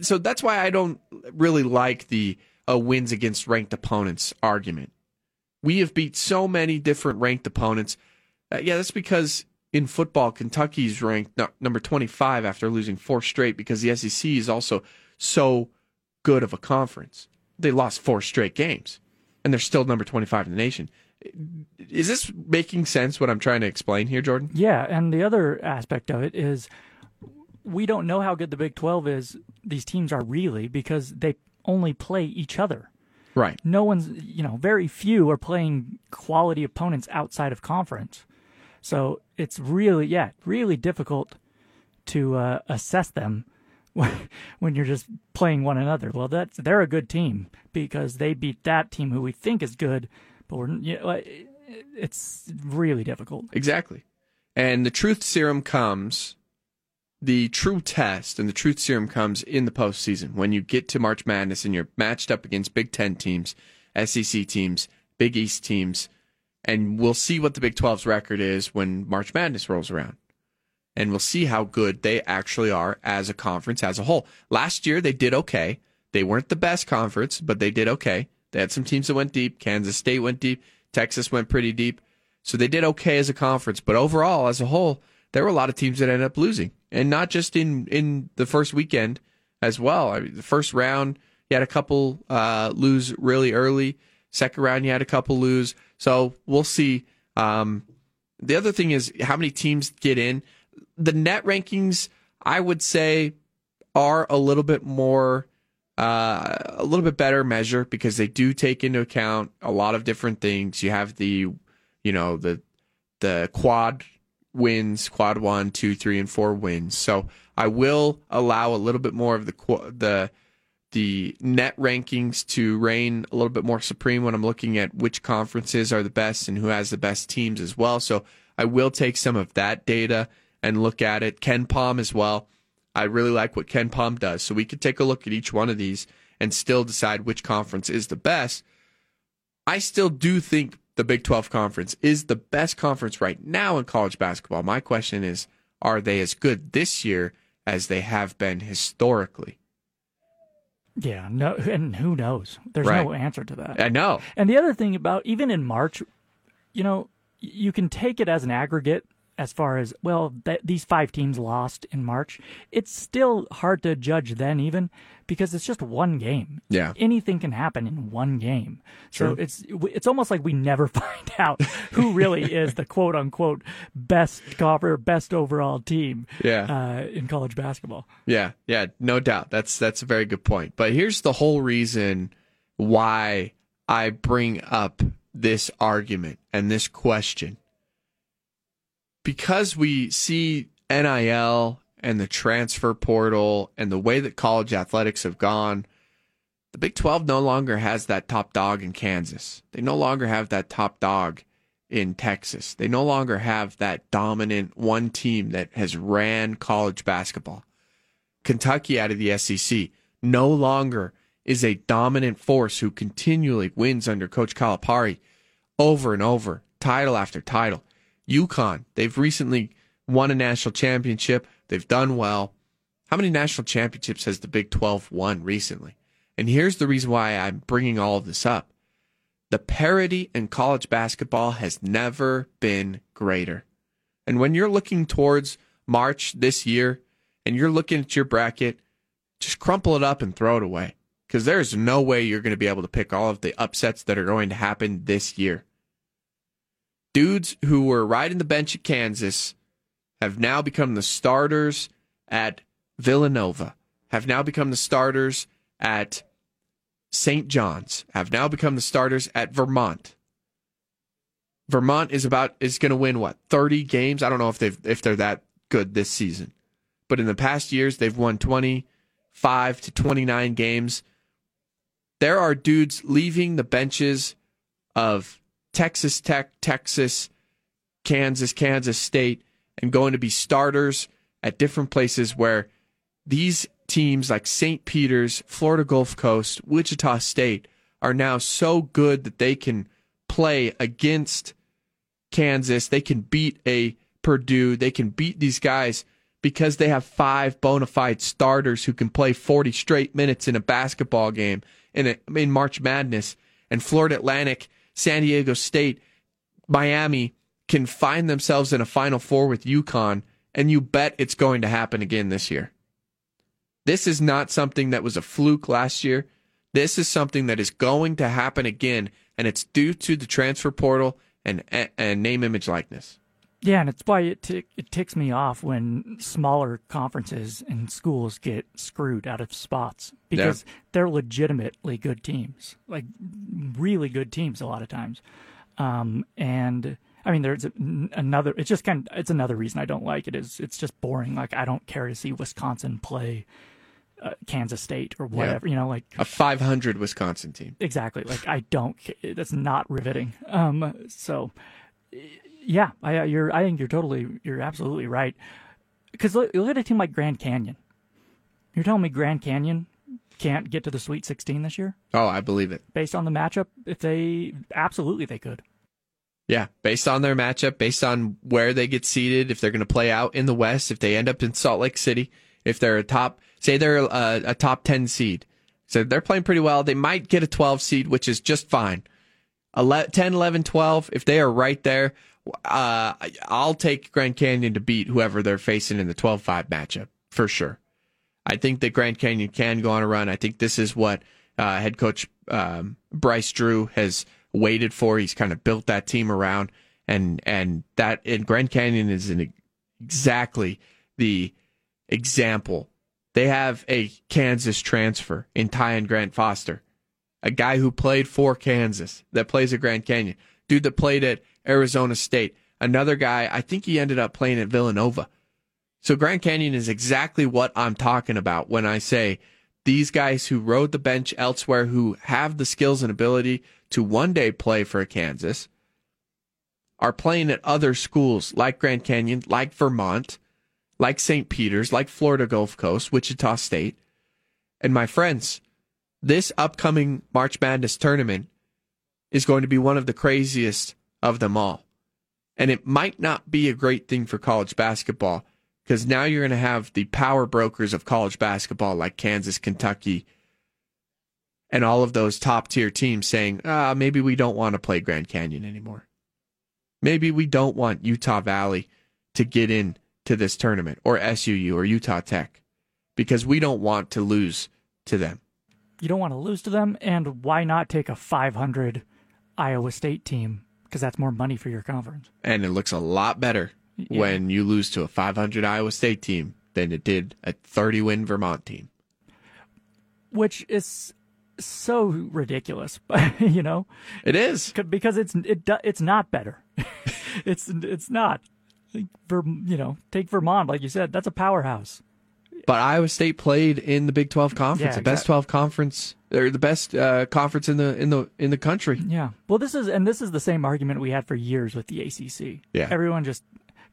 [SPEAKER 4] so that's why I don't really like the uh, wins against ranked opponents argument. We have beat so many different ranked opponents uh, yeah, that's because in football, Kentucky's ranked no, number 25 after losing four straight because the SEC is also so good of a conference. They lost four straight games, and they're still number 25 in the nation. Is this making sense what I'm trying to explain here, Jordan?
[SPEAKER 6] Yeah, and the other aspect of it is we don't know how good the Big 12 is. These teams are really because they only play each other.
[SPEAKER 4] Right.
[SPEAKER 6] No one's, you know, very few are playing quality opponents outside of conference. So it's really, yeah, really difficult to uh, assess them when you're just playing one another. Well, that's they're a good team because they beat that team who we think is good, but we're you know, it's really difficult.
[SPEAKER 4] Exactly. And the truth serum comes, the true test and the truth serum comes in the postseason when you get to March Madness and you're matched up against Big Ten teams, SEC teams, Big East teams, and we'll see what the Big 12's record is when March Madness rolls around. And we'll see how good they actually are as a conference as a whole. Last year, they did okay. They weren't the best conference, but they did okay. They had some teams that went deep. Kansas State went deep. Texas went pretty deep. So they did okay as a conference. But overall, as a whole, there were a lot of teams that ended up losing. And not just in, in the first weekend as well. I mean, the first round, you had a couple uh, lose really early. Second round, you had a couple lose. So we'll see. Um, the other thing is how many teams get in. The net rankings, I would say, are a little bit more, uh, a little bit better measure because they do take into account a lot of different things. You have the, you know, the the quad wins, quad one, two, three, and four wins. So I will allow a little bit more of the the the net rankings to reign a little bit more supreme when I'm looking at which conferences are the best and who has the best teams as well. So I will take some of that data and look at it. KenPom as well. I really like what KenPom does. So we could take a look at each one of these and still decide which conference is the best. I still do think the Big 12 conference is the best conference right now in college basketball. My question is, are they as good this year as they have been historically?
[SPEAKER 6] Yeah, no, and who knows? There's
[SPEAKER 4] Right.
[SPEAKER 6] no answer to that.
[SPEAKER 4] I know.
[SPEAKER 6] And the other thing about even in March, you know, you can take it as an aggregate as far as well that these five teams lost in March. It's still hard to judge then even because it's just one game.
[SPEAKER 4] Yeah.
[SPEAKER 6] Anything can happen in one game. So it's it's almost like we never find out who really is the quote unquote best copper, best overall team
[SPEAKER 4] Yeah.
[SPEAKER 6] uh, in college basketball.
[SPEAKER 4] Yeah, yeah, no doubt. That's that's a very good point. But here's the whole reason why I bring up this argument and this question. Because we see NIL and the transfer portal and the way that college athletics have gone, the Big 12 no longer has that top dog in Kansas. They no longer have that top dog in Texas. They no longer have that dominant one team that has ran college basketball. Kentucky out of the SEC no longer is a dominant force who continually wins under Coach Calipari over and over, title after title. UConn, they've recently won a national championship. They've done well. How many national championships has the Big 12 won recently? And here's the reason why I'm bringing all of this up. The parity in college basketball has never been greater. And when you're looking towards March this year and you're looking at your bracket, just crumple it up and throw it away because there's no way you're going to be able to pick all of the upsets that are going to happen this year. Dudes who were riding the bench at Kansas have now become the starters at Villanova, have now become the starters at St. John's, have now become the starters at Vermont. Vermont is about is going to win what 30 games. I don't know if they if they're that good this season. But in the past years they've won 25 to 29 games. There are dudes leaving the benches of Texas Tech, Texas, Kansas, Kansas State and going to be starters at different places where these teams like St. Peter's, Florida Gulf Coast, Wichita State are now so good that they can play against Kansas. They can beat a Purdue. They can beat these guys because they have five bona fide starters who can play 40 straight minutes in a basketball game in, a, in March Madness. And Florida Atlantic, San Diego State, Miami can find themselves in a Final Four with UConn, and you bet it's going to happen again this year. This is not something that was a fluke last year. This is something that is going to happen again, and it's due to the transfer portal and and name, image, likeness.
[SPEAKER 6] Yeah, and it's why it tick, it ticks me off when smaller conferences and schools get screwed out of spots because they're legitimately good teams, like really good teams a lot of times. Um, and I mean, there's another. It's just kind. Of, it's another reason I don't like it. Is it's just boring. Like I don't care to see Wisconsin play uh, Kansas State or whatever. You know, like
[SPEAKER 4] a 500 Wisconsin team.
[SPEAKER 6] Exactly. Like I don't. That's not riveting. Um. So, yeah, I you're. I think you're totally. You're absolutely right. Because look, look at a team like Grand Canyon. You're telling me Grand Canyon can't get to the Sweet 16 this year?
[SPEAKER 4] Oh, I believe it.
[SPEAKER 6] Based on the matchup, if they absolutely they could.
[SPEAKER 4] Yeah, based on their matchup, based on where they get seated, if they're going to play out in the West, if they end up in Salt Lake City, if they're a top, say they're a, a top 10 seed. So they're playing pretty well. They might get a 12 seed, which is just fine. 11, 10, 11, 12, if they are right there, uh, I'll take Grand Canyon to beat whoever they're facing in the 12 5 matchup for sure. I think that Grand Canyon can go on a run. I think this is what uh, head coach um, Bryce Drew has waited for. He's kind of built that team around, and and that in Grand Canyon is an, exactly the example. They have a Kansas transfer in Tyon Grant Foster, a guy who played for Kansas that plays at Grand Canyon, dude that played at Arizona State, another guy. I think he ended up playing at Villanova. So Grand Canyon is exactly what I'm talking about when I say these guys who rode the bench elsewhere, who have the skills and ability to one day play for Kansas, are playing at other schools like Grand Canyon, like Vermont, like St. Peter's, like Florida Gulf Coast, Wichita State. And my friends, this upcoming March Madness tournament is going to be one of the craziest of them all. And it might not be a great thing for college basketball because now you're going to have the power brokers of college basketball like Kansas, Kentucky, and all of those top tier teams saying, ah, maybe we don't want to play Grand Canyon anymore. Maybe we don't want Utah Valley to get in to this tournament or SUU or Utah Tech because we don't want to lose to them.
[SPEAKER 6] You don't want to lose to them, and why not take a 500 Iowa State team? Because that's more money for your conference.
[SPEAKER 4] And it looks a lot better yeah. when you lose to a 500 Iowa State team than it did a 30 win Vermont team.
[SPEAKER 6] Which is so ridiculous, you know.
[SPEAKER 4] It is
[SPEAKER 6] because it's it it's not better. it's it's not. You know, take Vermont, like you said, that's a powerhouse.
[SPEAKER 4] But Iowa State played in the Big Twelve conference, yeah, the best twelve conference, or the best uh, conference in the in the in the country.
[SPEAKER 6] Yeah. Well, this is and this is the same argument we had for years with the ACC.
[SPEAKER 4] Yeah.
[SPEAKER 6] Everyone just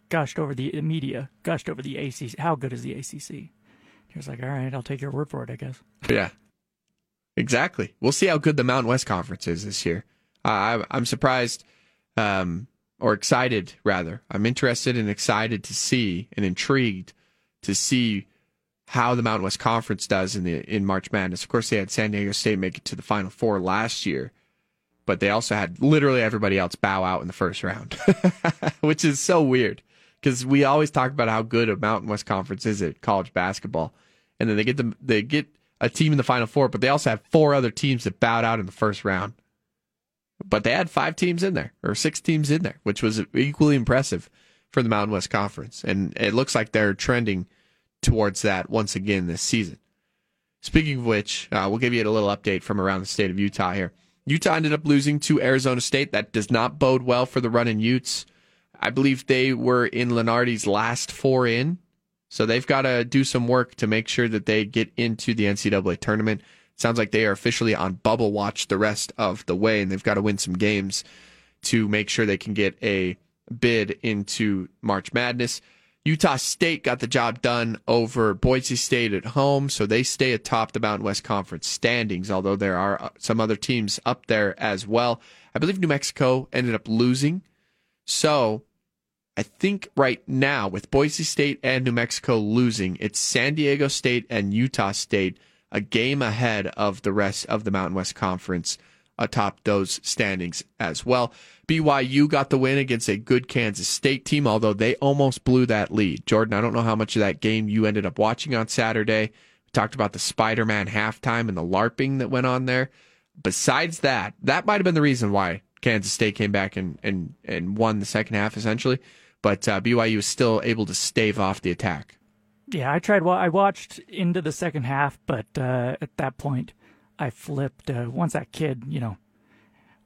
[SPEAKER 6] gushed over the media, gushed over the ACC. How good is the ACC? He was like, all right, I'll take your word for it, I guess.
[SPEAKER 4] Yeah, exactly. We'll see how good the Mountain West Conference is this year. Uh, I'm surprised, um, or excited rather. I'm interested and excited to see and intrigued to see how the Mountain West Conference does in the in March Madness. Of course, they had San Diego State make it to the Final Four last year, but they also had literally everybody else bow out in the first round, which is so weird because we always talk about how good a Mountain West Conference is at college basketball, and then they get them they get a team in the Final Four, but they also have four other teams that bowed out in the first round. But they had five teams in there or six teams in there, which was equally impressive for the Mountain West Conference, and it looks like they're trending towards that once again this season. Speaking of which, uh, we'll give you a little update from around the state of Utah here. Utah ended up losing to Arizona State. That does not bode well for the Runnin' Utes. I believe they were in Lunardi's last four in. So they've got to do some work to make sure that they get into the NCAA tournament. Sounds like they are officially on bubble watch the rest of the way, and they've got to win some games to make sure they can get a bid into March Madness. Utah State got the job done over Boise State at home, so they stay atop the Mountain West Conference standings, although there are uh, some other teams up there as well. I believe New Mexico ended up losing so I think right now, with Boise State and New Mexico losing, it's San Diego State and Utah State a game ahead of the rest of the Mountain West Conference atop those standings as well. BYU got the win against a good Kansas State team, although they almost blew that lead. Jordan, I don't know how much of that game you ended up watching on Saturday. We talked about the Spider Man halftime and the LARPing that went on there. Besides that, that might have been the reason why Kansas State came back and, and, and won the second half essentially, but uh, BYU was still able to stave off the attack.
[SPEAKER 6] Yeah, I tried. Well, I watched into the second half, but uh, at that point, I flipped. Uh, once that kid, you know,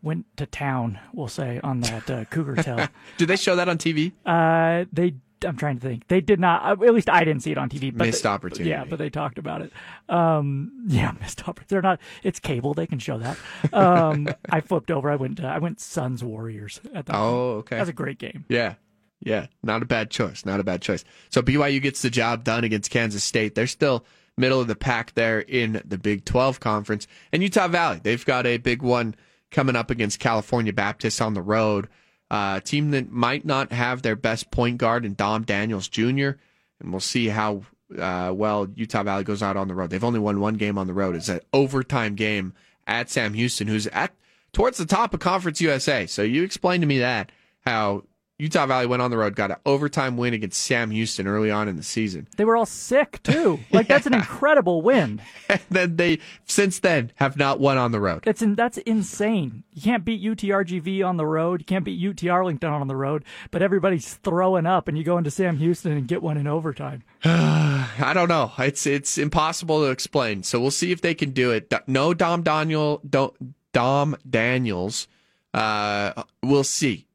[SPEAKER 6] went to town, we'll say on that uh, Cougar tail.
[SPEAKER 4] Did they show that on TV?
[SPEAKER 6] Uh, they I'm trying to think. They did not. uh, At least I didn't see it on TV. But
[SPEAKER 4] Missed
[SPEAKER 6] they-
[SPEAKER 4] opportunity.
[SPEAKER 6] Yeah, but they talked about it. Um, yeah, missed opportunity. They're not. It's cable. They can show that. Um, I flipped over. I went. Uh, I went Suns Warriors at that.
[SPEAKER 4] Oh,
[SPEAKER 6] point.
[SPEAKER 4] okay.
[SPEAKER 6] That's a great game.
[SPEAKER 4] Yeah. Yeah. Not a bad choice. Not a bad choice. So BYU gets the job done against Kansas State. They're still middle of the pack there in the Big 12 conference. And Utah Valley, they've got a big one coming up against California Baptist on the road. Uh, team that might not have their best point guard in Dom Daniels Jr. And we'll see how uh, well Utah Valley goes out on the road. They've only won one game on the road. It's an overtime game at Sam Houston, who's at towards the top of Conference USA. So you explained to me that how Utah Valley went on the road, got an overtime win against Sam Houston early on in the season.
[SPEAKER 6] They were all sick too. Like that's an incredible win.
[SPEAKER 4] And then they since then have not won on the road.
[SPEAKER 6] That's in, that's insane. You can't beat UTRGV on the road. You can't beat UT Arlington on the road. But everybody's throwing up, and you go into Sam Houston and get one in overtime.
[SPEAKER 4] I don't know. It's it's impossible to explain. So we'll see if they can do it. No Dom Daniel don't Dom Daniels. Uh, we'll see.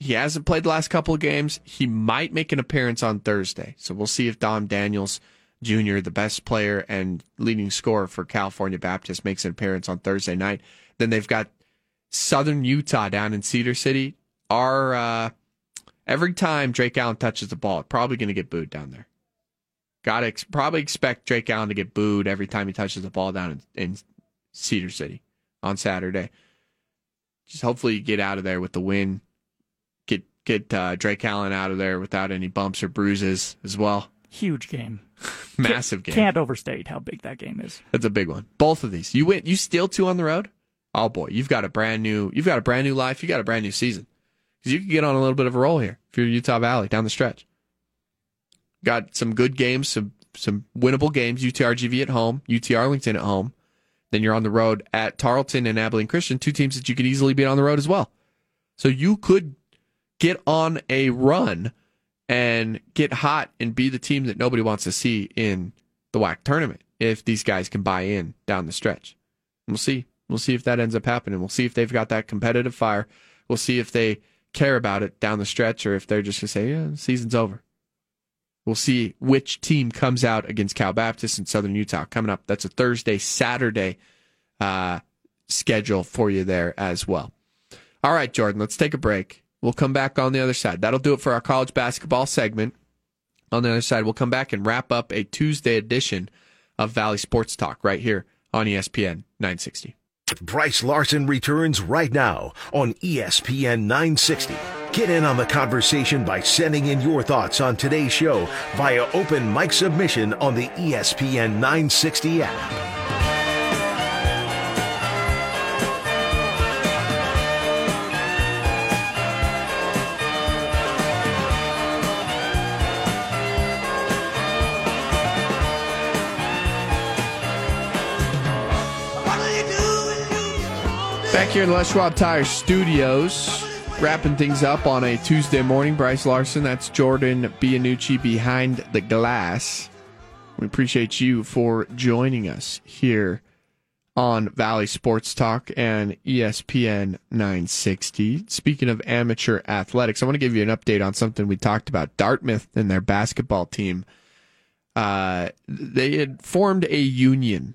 [SPEAKER 4] He hasn't played the last couple of games. He might make an appearance on Thursday. So we'll see if Dom Daniels Jr., the best player and leading scorer for California Baptist, makes an appearance on Thursday night. Then they've got Southern Utah down in Cedar City. Our uh, every time Drake Allen touches the ball, probably going to get booed down there. Got to ex- probably expect Drake Allen to get booed every time he touches the ball down in, in Cedar City on Saturday. Just hopefully you get out of there with the win. Get uh, Drake Allen out of there without any bumps or bruises as well.
[SPEAKER 6] Huge game.
[SPEAKER 4] Massive game.
[SPEAKER 6] Can't overstate how big that game is.
[SPEAKER 4] That's a big one. Both of these. You win. You steal two on the road. Oh boy, you've got a brand new. You've got a brand new life. You got a brand new season. Because you can get on a little bit of a roll here if you're Utah Valley down the stretch. Got some good games, some some winnable games. UTRGV at home, UT Arlington at home. Then you're on the road at Tarleton and Abilene Christian, two teams that you could easily beat on the road as well. So you could get on a run and get hot and be the team that nobody wants to see in the WAC tournament if these guys can buy in down the stretch. We'll see. We'll see if that ends up happening. We'll see if they've got that competitive fire. We'll see if they care about it down the stretch or if they're just going to say, yeah, season's over. We'll see which team comes out against Cal Baptist and Southern Utah coming up. That's a Thursday, Saturday uh, schedule for you there as well. All right, Jordan, let's take a break. We'll come back on the other side. That'll do it for our college basketball segment. On the other side, we'll come back and wrap up a Tuesday edition of Valley Sports Talk right here on ESPN 960.
[SPEAKER 3] Brice Larson returns right now on ESPN 960. Get in on the conversation by sending in your thoughts on today's show via open mic submission on the ESPN 960 app.
[SPEAKER 4] Back here in Les Schwab Tire Studios, wrapping things up on a Tuesday morning. Brice Larson, that's Jordan Bianucci behind the glass. We appreciate you for joining us here on Valley Sports Talk and ESPN 960. Speaking of amateur athletics, I want to give you an update on something we talked about. Dartmouth and their basketball team. Uh, they had formed a union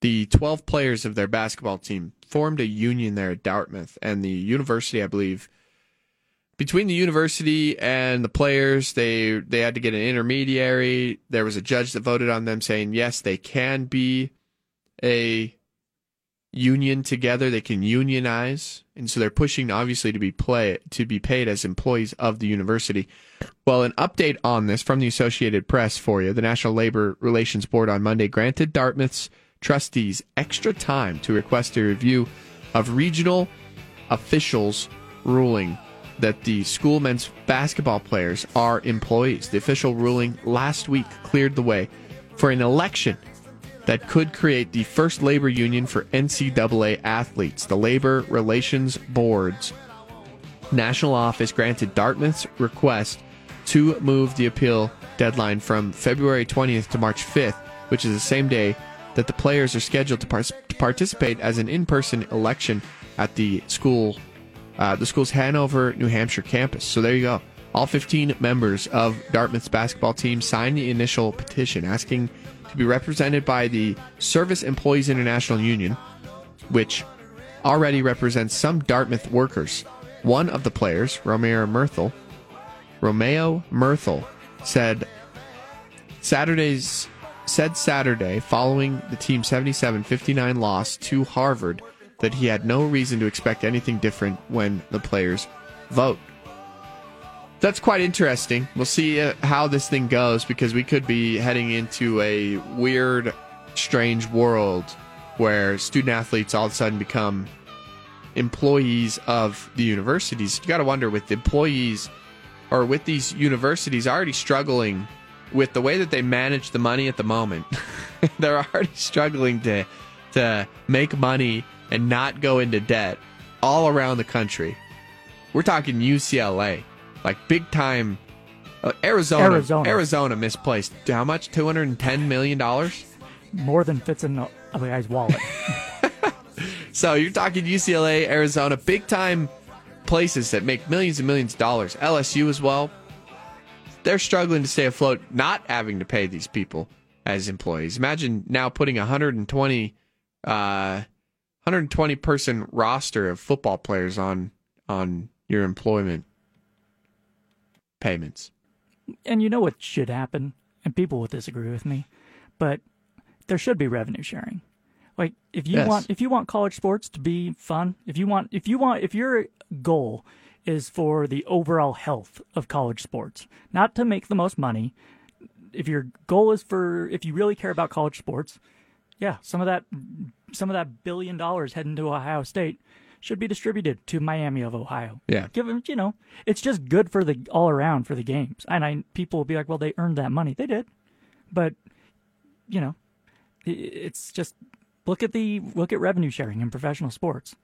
[SPEAKER 4] the 12 players of their basketball team formed a union there at Dartmouth and the university, I believe. Between the university and the players, they they had to get an intermediary. There was a judge that voted on them saying yes, they can be a union together. They can unionize, and so they're pushing obviously to be play to be paid as employees of the university. Well, an update on this from the Associated Press for you. The National Labor Relations Board on Monday granted Dartmouth's trustees extra time to request a review of regional officials' ruling that the school men's basketball players are employees. The official ruling last week cleared the way for an election that could create the first labor union for NCAA athletes. The Labor Relations Board's national office granted Dartmouth's request to move the appeal deadline from February 20th to March 5th, which is the same day that the players are scheduled to, par- to participate as an in person election at the school uh, the school's Hanover, New Hampshire campus. So there you go. All 15 members of Dartmouth's basketball team signed the initial petition asking to be represented by the Service Employees International Union, which already represents some Dartmouth workers. One of the players, Romeo Myrthil, Romeo Myrthil, said Saturday's said Saturday following the team's 77-59 loss to Harvard that he had no reason to expect anything different when the players vote. That's quite interesting. We'll see uh, how this thing goes because we could be heading into a weird, strange world where student athletes all of a sudden become employees of the universities. You got to wonder with employees or with these universities already struggling with the way that they manage the money at the moment. They're already struggling to to make money and not go into debt all around the country. We're talking UCLA, like big time. Uh, Arizona,
[SPEAKER 6] Arizona.
[SPEAKER 4] Arizona misplaced. How much? Two hundred and ten million dollars.
[SPEAKER 6] More than fits in a a guy's wallet.
[SPEAKER 4] So you're talking UCLA, Arizona, big time places that make millions and millions of dollars. LSU as well. They're struggling to stay afloat, not having to pay these people as employees. Imagine now putting a 120, uh, 120 person roster of football players on on your employment payments.
[SPEAKER 6] and you know what should happen, and people will disagree with me, but there should be revenue sharing. Like if you
[SPEAKER 4] Yes.
[SPEAKER 6] want if you want college sports to be fun, if you want if you want if your goal is for the overall health of college sports, not to make the most money, if your goal is for if you really care about college sports, yeah, some of that some of that billion dollars heading to Ohio State should be distributed to Miami of Ohio.
[SPEAKER 4] Yeah.
[SPEAKER 6] Give them, you know, it's just good for the all around for the games. And I people will be like, well, they earned that money. They did, but you know, it's just look at the look at revenue sharing in professional sports.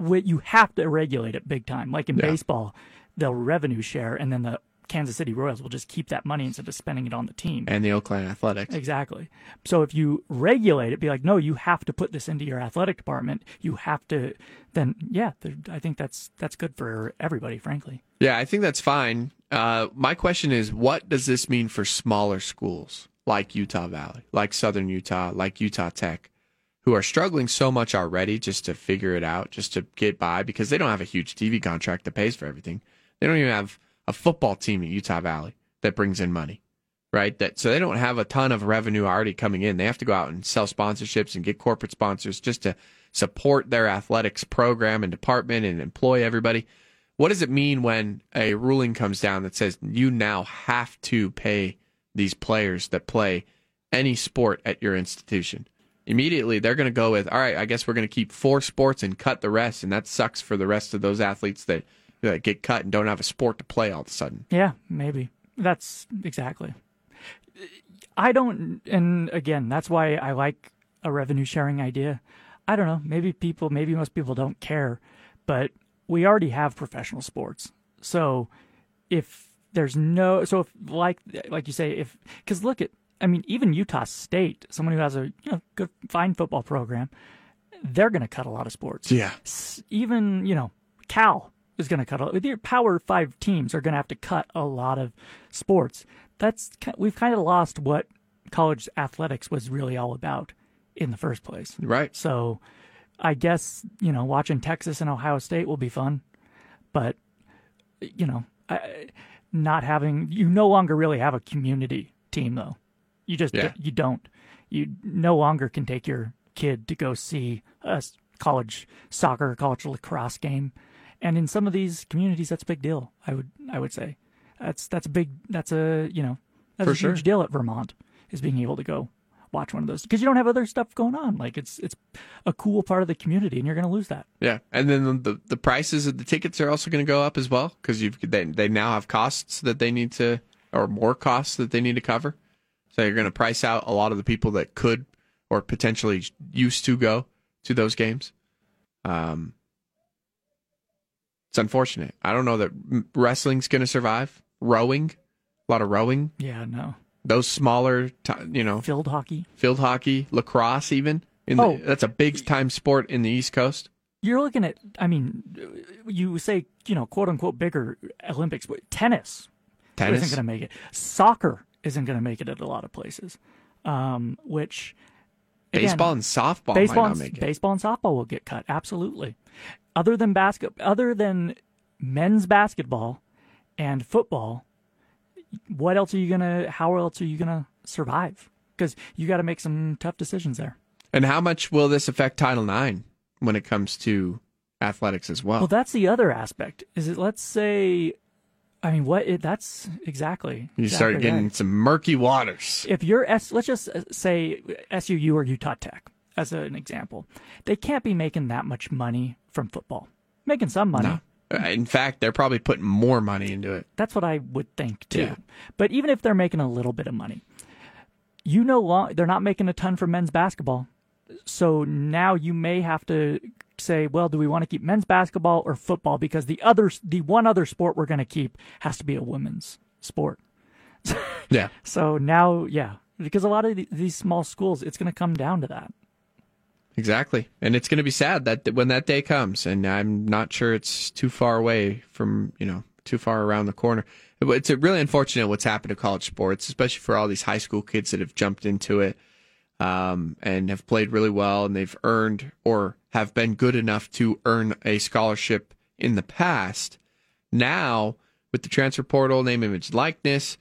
[SPEAKER 6] You have to regulate it big time. Like in
[SPEAKER 4] Yeah.
[SPEAKER 6] baseball, they'll revenue share, and then the Kansas City Royals will just keep that money instead of spending it on the team.
[SPEAKER 4] And the Oakland Athletics.
[SPEAKER 6] Exactly. So if you regulate it, be like, no, you have to put this into your athletic department. You have to. Then yeah, I think that's that's good for everybody, frankly.
[SPEAKER 4] Yeah, I think that's fine. Uh, my question is, what does this mean for smaller schools like Utah Valley, like Southern Utah, like Utah Tech, who are struggling so much already just to figure it out, just to get by because they don't have a huge TV contract that pays for everything. They don't even have a football team at Utah Valley that brings in money, right? That so they don't have a ton of revenue already coming in. They have to go out and sell sponsorships and get corporate sponsors just to support their athletics program and department and employ everybody. What does it mean when a ruling comes down that says you now have to pay these players that play any sport at your institution? Immediately, they're going to go with, all right, I guess we're going to keep four sports and cut the rest. And that sucks for the rest of those athletes that, that get cut and don't have a sport to play all of a sudden.
[SPEAKER 6] Yeah, maybe. That's exactly. I don't, and again, that's why I like a revenue sharing idea. I don't know. Maybe people, maybe most people don't care, but we already have professional sports. So if there's no, so if like like you say, if because look at, I mean, even Utah State, someone who has a you know good fine football program, they're going to cut a lot of sports.
[SPEAKER 4] Yeah.
[SPEAKER 6] S- even you know Cal is going to cut. A, your Power Five teams are going to have to cut a lot of sports. That's we've kind of lost what college athletics was really all about in the first place.
[SPEAKER 4] Right.
[SPEAKER 6] So, I guess you know watching Texas and Ohio State will be fun, but you know, I, not having you no longer really have a community team though. You just
[SPEAKER 4] Yeah.
[SPEAKER 6] you don't. You no longer can take your kid to go see a college soccer, college lacrosse game, and in some of these communities, that's a big deal. I would I would say that's that's a big that's a you know that's
[SPEAKER 4] For
[SPEAKER 6] a huge deal at Vermont is being able to go watch one of those because you don't have other stuff going on. Like it's it's a cool part of the community, and you're going to lose that.
[SPEAKER 4] Yeah, and then the the prices of the tickets are also going to go up as well because you've they they now have costs that they need to or more costs that they need to cover. So you're going to price out a lot of the people that could or potentially used to go to those games. Um, it's unfortunate. I don't know that wrestling's going to survive. Rowing, a lot of rowing.
[SPEAKER 6] Yeah, no.
[SPEAKER 4] Those smaller, ti you know,
[SPEAKER 6] Field hockey.
[SPEAKER 4] field hockey, lacrosse, even. In
[SPEAKER 6] Oh.
[SPEAKER 4] the, that's a big time sport in the East Coast.
[SPEAKER 6] you're looking at. I mean, you say you know quote unquote bigger Olympics, but tennis,
[SPEAKER 4] Tennis?
[SPEAKER 6] isn't going to make it. Soccer isn't going to make it at a lot of places, um, which. again,
[SPEAKER 4] Baseball and softball
[SPEAKER 6] baseball
[SPEAKER 4] might not
[SPEAKER 6] and,
[SPEAKER 4] make it.
[SPEAKER 6] baseball and softball will get cut absolutely. Other than basket, other than men's basketball and football, what else are you gonna? How else are you gonna survive? Because you got to make some tough decisions there.
[SPEAKER 4] And how much will this affect Title IX when it comes to athletics as well?
[SPEAKER 6] Well, that's the other aspect. Is it? Let's say, I mean, what? It, that's exactly.
[SPEAKER 4] you
[SPEAKER 6] exactly
[SPEAKER 4] start getting
[SPEAKER 6] right.
[SPEAKER 4] some murky waters.
[SPEAKER 6] If you're S, let's just uh, say SUU or Utah Tech as an example, they can't be making that much money from football. Making some money.
[SPEAKER 4] No. Uh, In fact, they're probably putting more money into it.
[SPEAKER 6] That's what I would think too.
[SPEAKER 4] Yeah.
[SPEAKER 6] But even if they're making a little bit of money, you know, they're not making a ton for men's basketball. So now you may have to say, well, do we want to keep men's basketball or football? Because the other, the one other sport we're going to keep has to be a women's sport.
[SPEAKER 4] Yeah.
[SPEAKER 6] So now, yeah, because a lot of the- these small schools, it's going to come down to that.
[SPEAKER 4] Exactly. And it's going to be sad that when that day comes, and I'm not sure it's too far away from, you know, too far around the corner. It's really unfortunate what's happened to college sports, especially for all these high school kids that have jumped into it um, and have played really well and they've earned or have been good enough to earn a scholarship in the past. Now, with the transfer portal, name, image, likeness,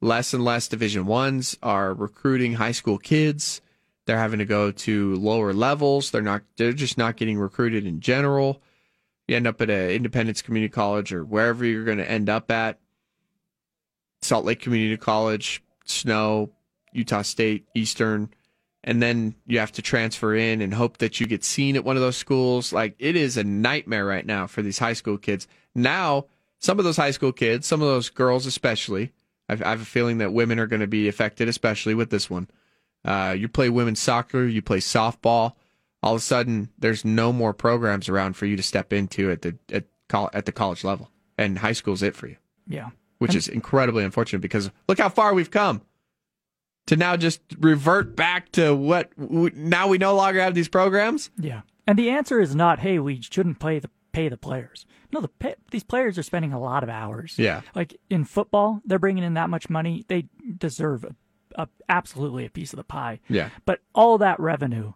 [SPEAKER 4] less and less Division Ones are recruiting high school kids. They're having to go to lower levels. They're not. They're just not getting recruited in general. You end up at an Independence Community College or wherever you're going to end up at. Salt Lake Community College, Snow, Utah State, Eastern, and then you have to transfer in and hope that you get seen at one of those schools. Like it is a nightmare right now for these high school kids. Now, some of those high school kids, some of those girls especially, I've, I have a feeling that women are going to be affected, especially with this one. Uh, you play women's soccer, you play softball. All of a sudden, there's no more programs around for you to step into at the at, col- at the college level, and high school's it for you
[SPEAKER 6] Yeah.
[SPEAKER 4] which is incredibly unfortunate because look how far we've come to now just revert back to what w- now we no longer have these programs.
[SPEAKER 6] Yeah. And the answer is not, hey, we shouldn't pay the pay the players. No, the pay, these players are spending a lot of hours.
[SPEAKER 4] Yeah.
[SPEAKER 6] Like in football, they're bringing in that much money. They deserve a, a, absolutely a piece of the pie.
[SPEAKER 4] Yeah.
[SPEAKER 6] But all that revenue,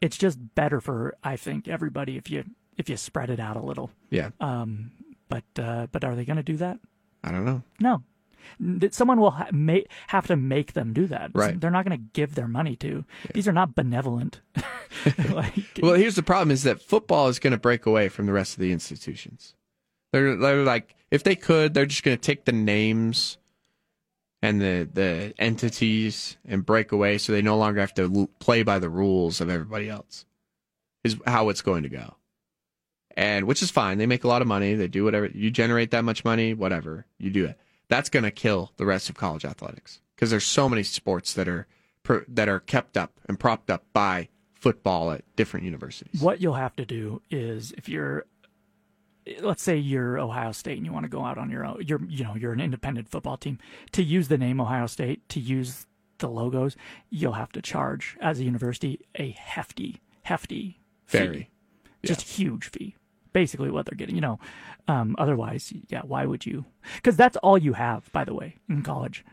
[SPEAKER 6] it's just better for I think everybody if you if you spread it out a little.
[SPEAKER 4] Yeah.
[SPEAKER 6] Um. But uh, but are they going to do that?
[SPEAKER 4] I don't know.
[SPEAKER 6] No. N- Someone will ha- ma- have to make them do that.
[SPEAKER 4] Right.
[SPEAKER 6] They're not going to give their money to. These are not benevolent. like,
[SPEAKER 4] Well, here's the problem: is that football is going to break away from the rest of the institutions. They're they're like if they could, they're just going to take the names and the the entities and break away, so they no longer have to l- play by the rules of everybody else. Is how it's going to go, and which is fine. They make a lot of money. They do whatever you generate that much money, whatever you do it. That's going to kill the rest of college athletics because there's so many sports that are that are kept up and propped up by football at different universities.
[SPEAKER 6] What you'll have to do is if you're let's say you're Ohio State and you want to go out on your own you're you know you're an independent football team to use the name Ohio State to use the logos you'll have to charge as a university a hefty hefty fee.
[SPEAKER 4] Very.
[SPEAKER 6] just huge fee basically what they're getting you know um, otherwise yeah why would you because that's all you have by the way in college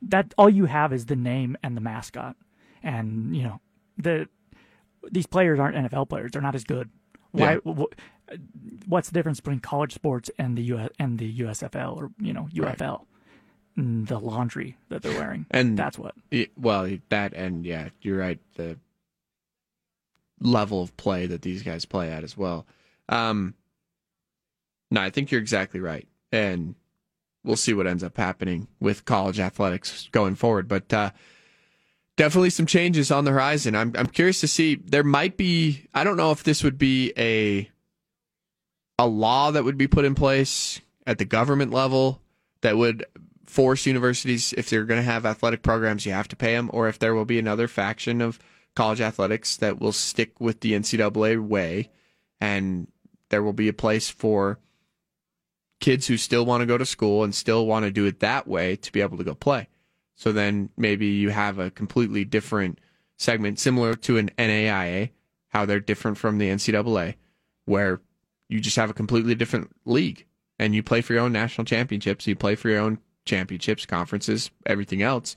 [SPEAKER 6] that all you have is the name and the mascot and you know the these players aren't NFL players. They're not as good. Why?
[SPEAKER 4] Yeah.
[SPEAKER 6] wh- what's the difference between college sports and the U and the USFL or you know UFL? Mm, The laundry that they're wearing,
[SPEAKER 4] And
[SPEAKER 6] that's what.
[SPEAKER 4] y- well, that and yeah, you're right. The level of play that these guys play at as well. Um, no, I think you're exactly right, and we'll see what ends up happening with college athletics going forward. But uh, definitely some changes on the horizon. I'm I'm curious to see. There might be. I don't know if this would be a a law that would be put in place at the government level that would force universities if they're going to have athletic programs you have to pay them or if there will be another faction of college athletics that will stick with the NCAA way and there will be a place for kids who still want to go to school and still want to do it that way to be able to go play. So then maybe you have a completely different segment similar to an NAIA, how they're different from the NCAA. where you just have a completely different league and you play for your own national championships, you play for your own championships, conferences, everything else,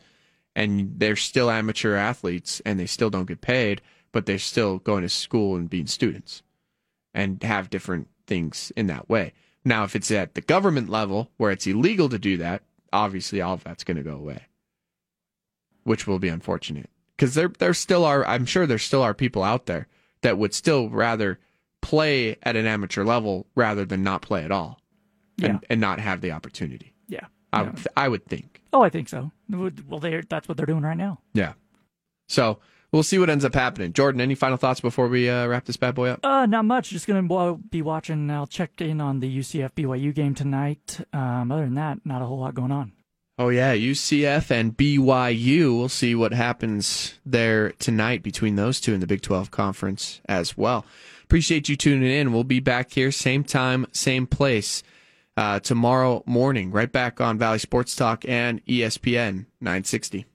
[SPEAKER 4] and they're still amateur athletes and they still don't get paid, but they're still going to school and being students and have different things in that way. Now, if it's at the government level where it's illegal to do that, obviously all of that's going to go away, which will be unfortunate because there there still are. I'm sure there still are people out there that would still rather play at an amateur level rather than not play at all, and,
[SPEAKER 6] Yeah.
[SPEAKER 4] and not have the opportunity.
[SPEAKER 6] Yeah.
[SPEAKER 4] I
[SPEAKER 6] Yeah.
[SPEAKER 4] would, I would think.
[SPEAKER 6] Oh, I think so. Well, they that's what they're doing right now.
[SPEAKER 4] Yeah. So we'll see what ends up happening. Jordan, any final thoughts before we uh, wrap this bad boy up?
[SPEAKER 6] Uh, not much. Just gonna be watching. I'll check in on the UCF BYU game tonight. Um, other than that, not a whole lot going on.
[SPEAKER 4] Oh yeah, UCF and BYU. We'll see what happens there tonight between those two in the Big 12 conference as well. Appreciate you tuning in. We'll be back here same time, same place uh, tomorrow morning, right back on Valley Sports Talk and ESPN 960.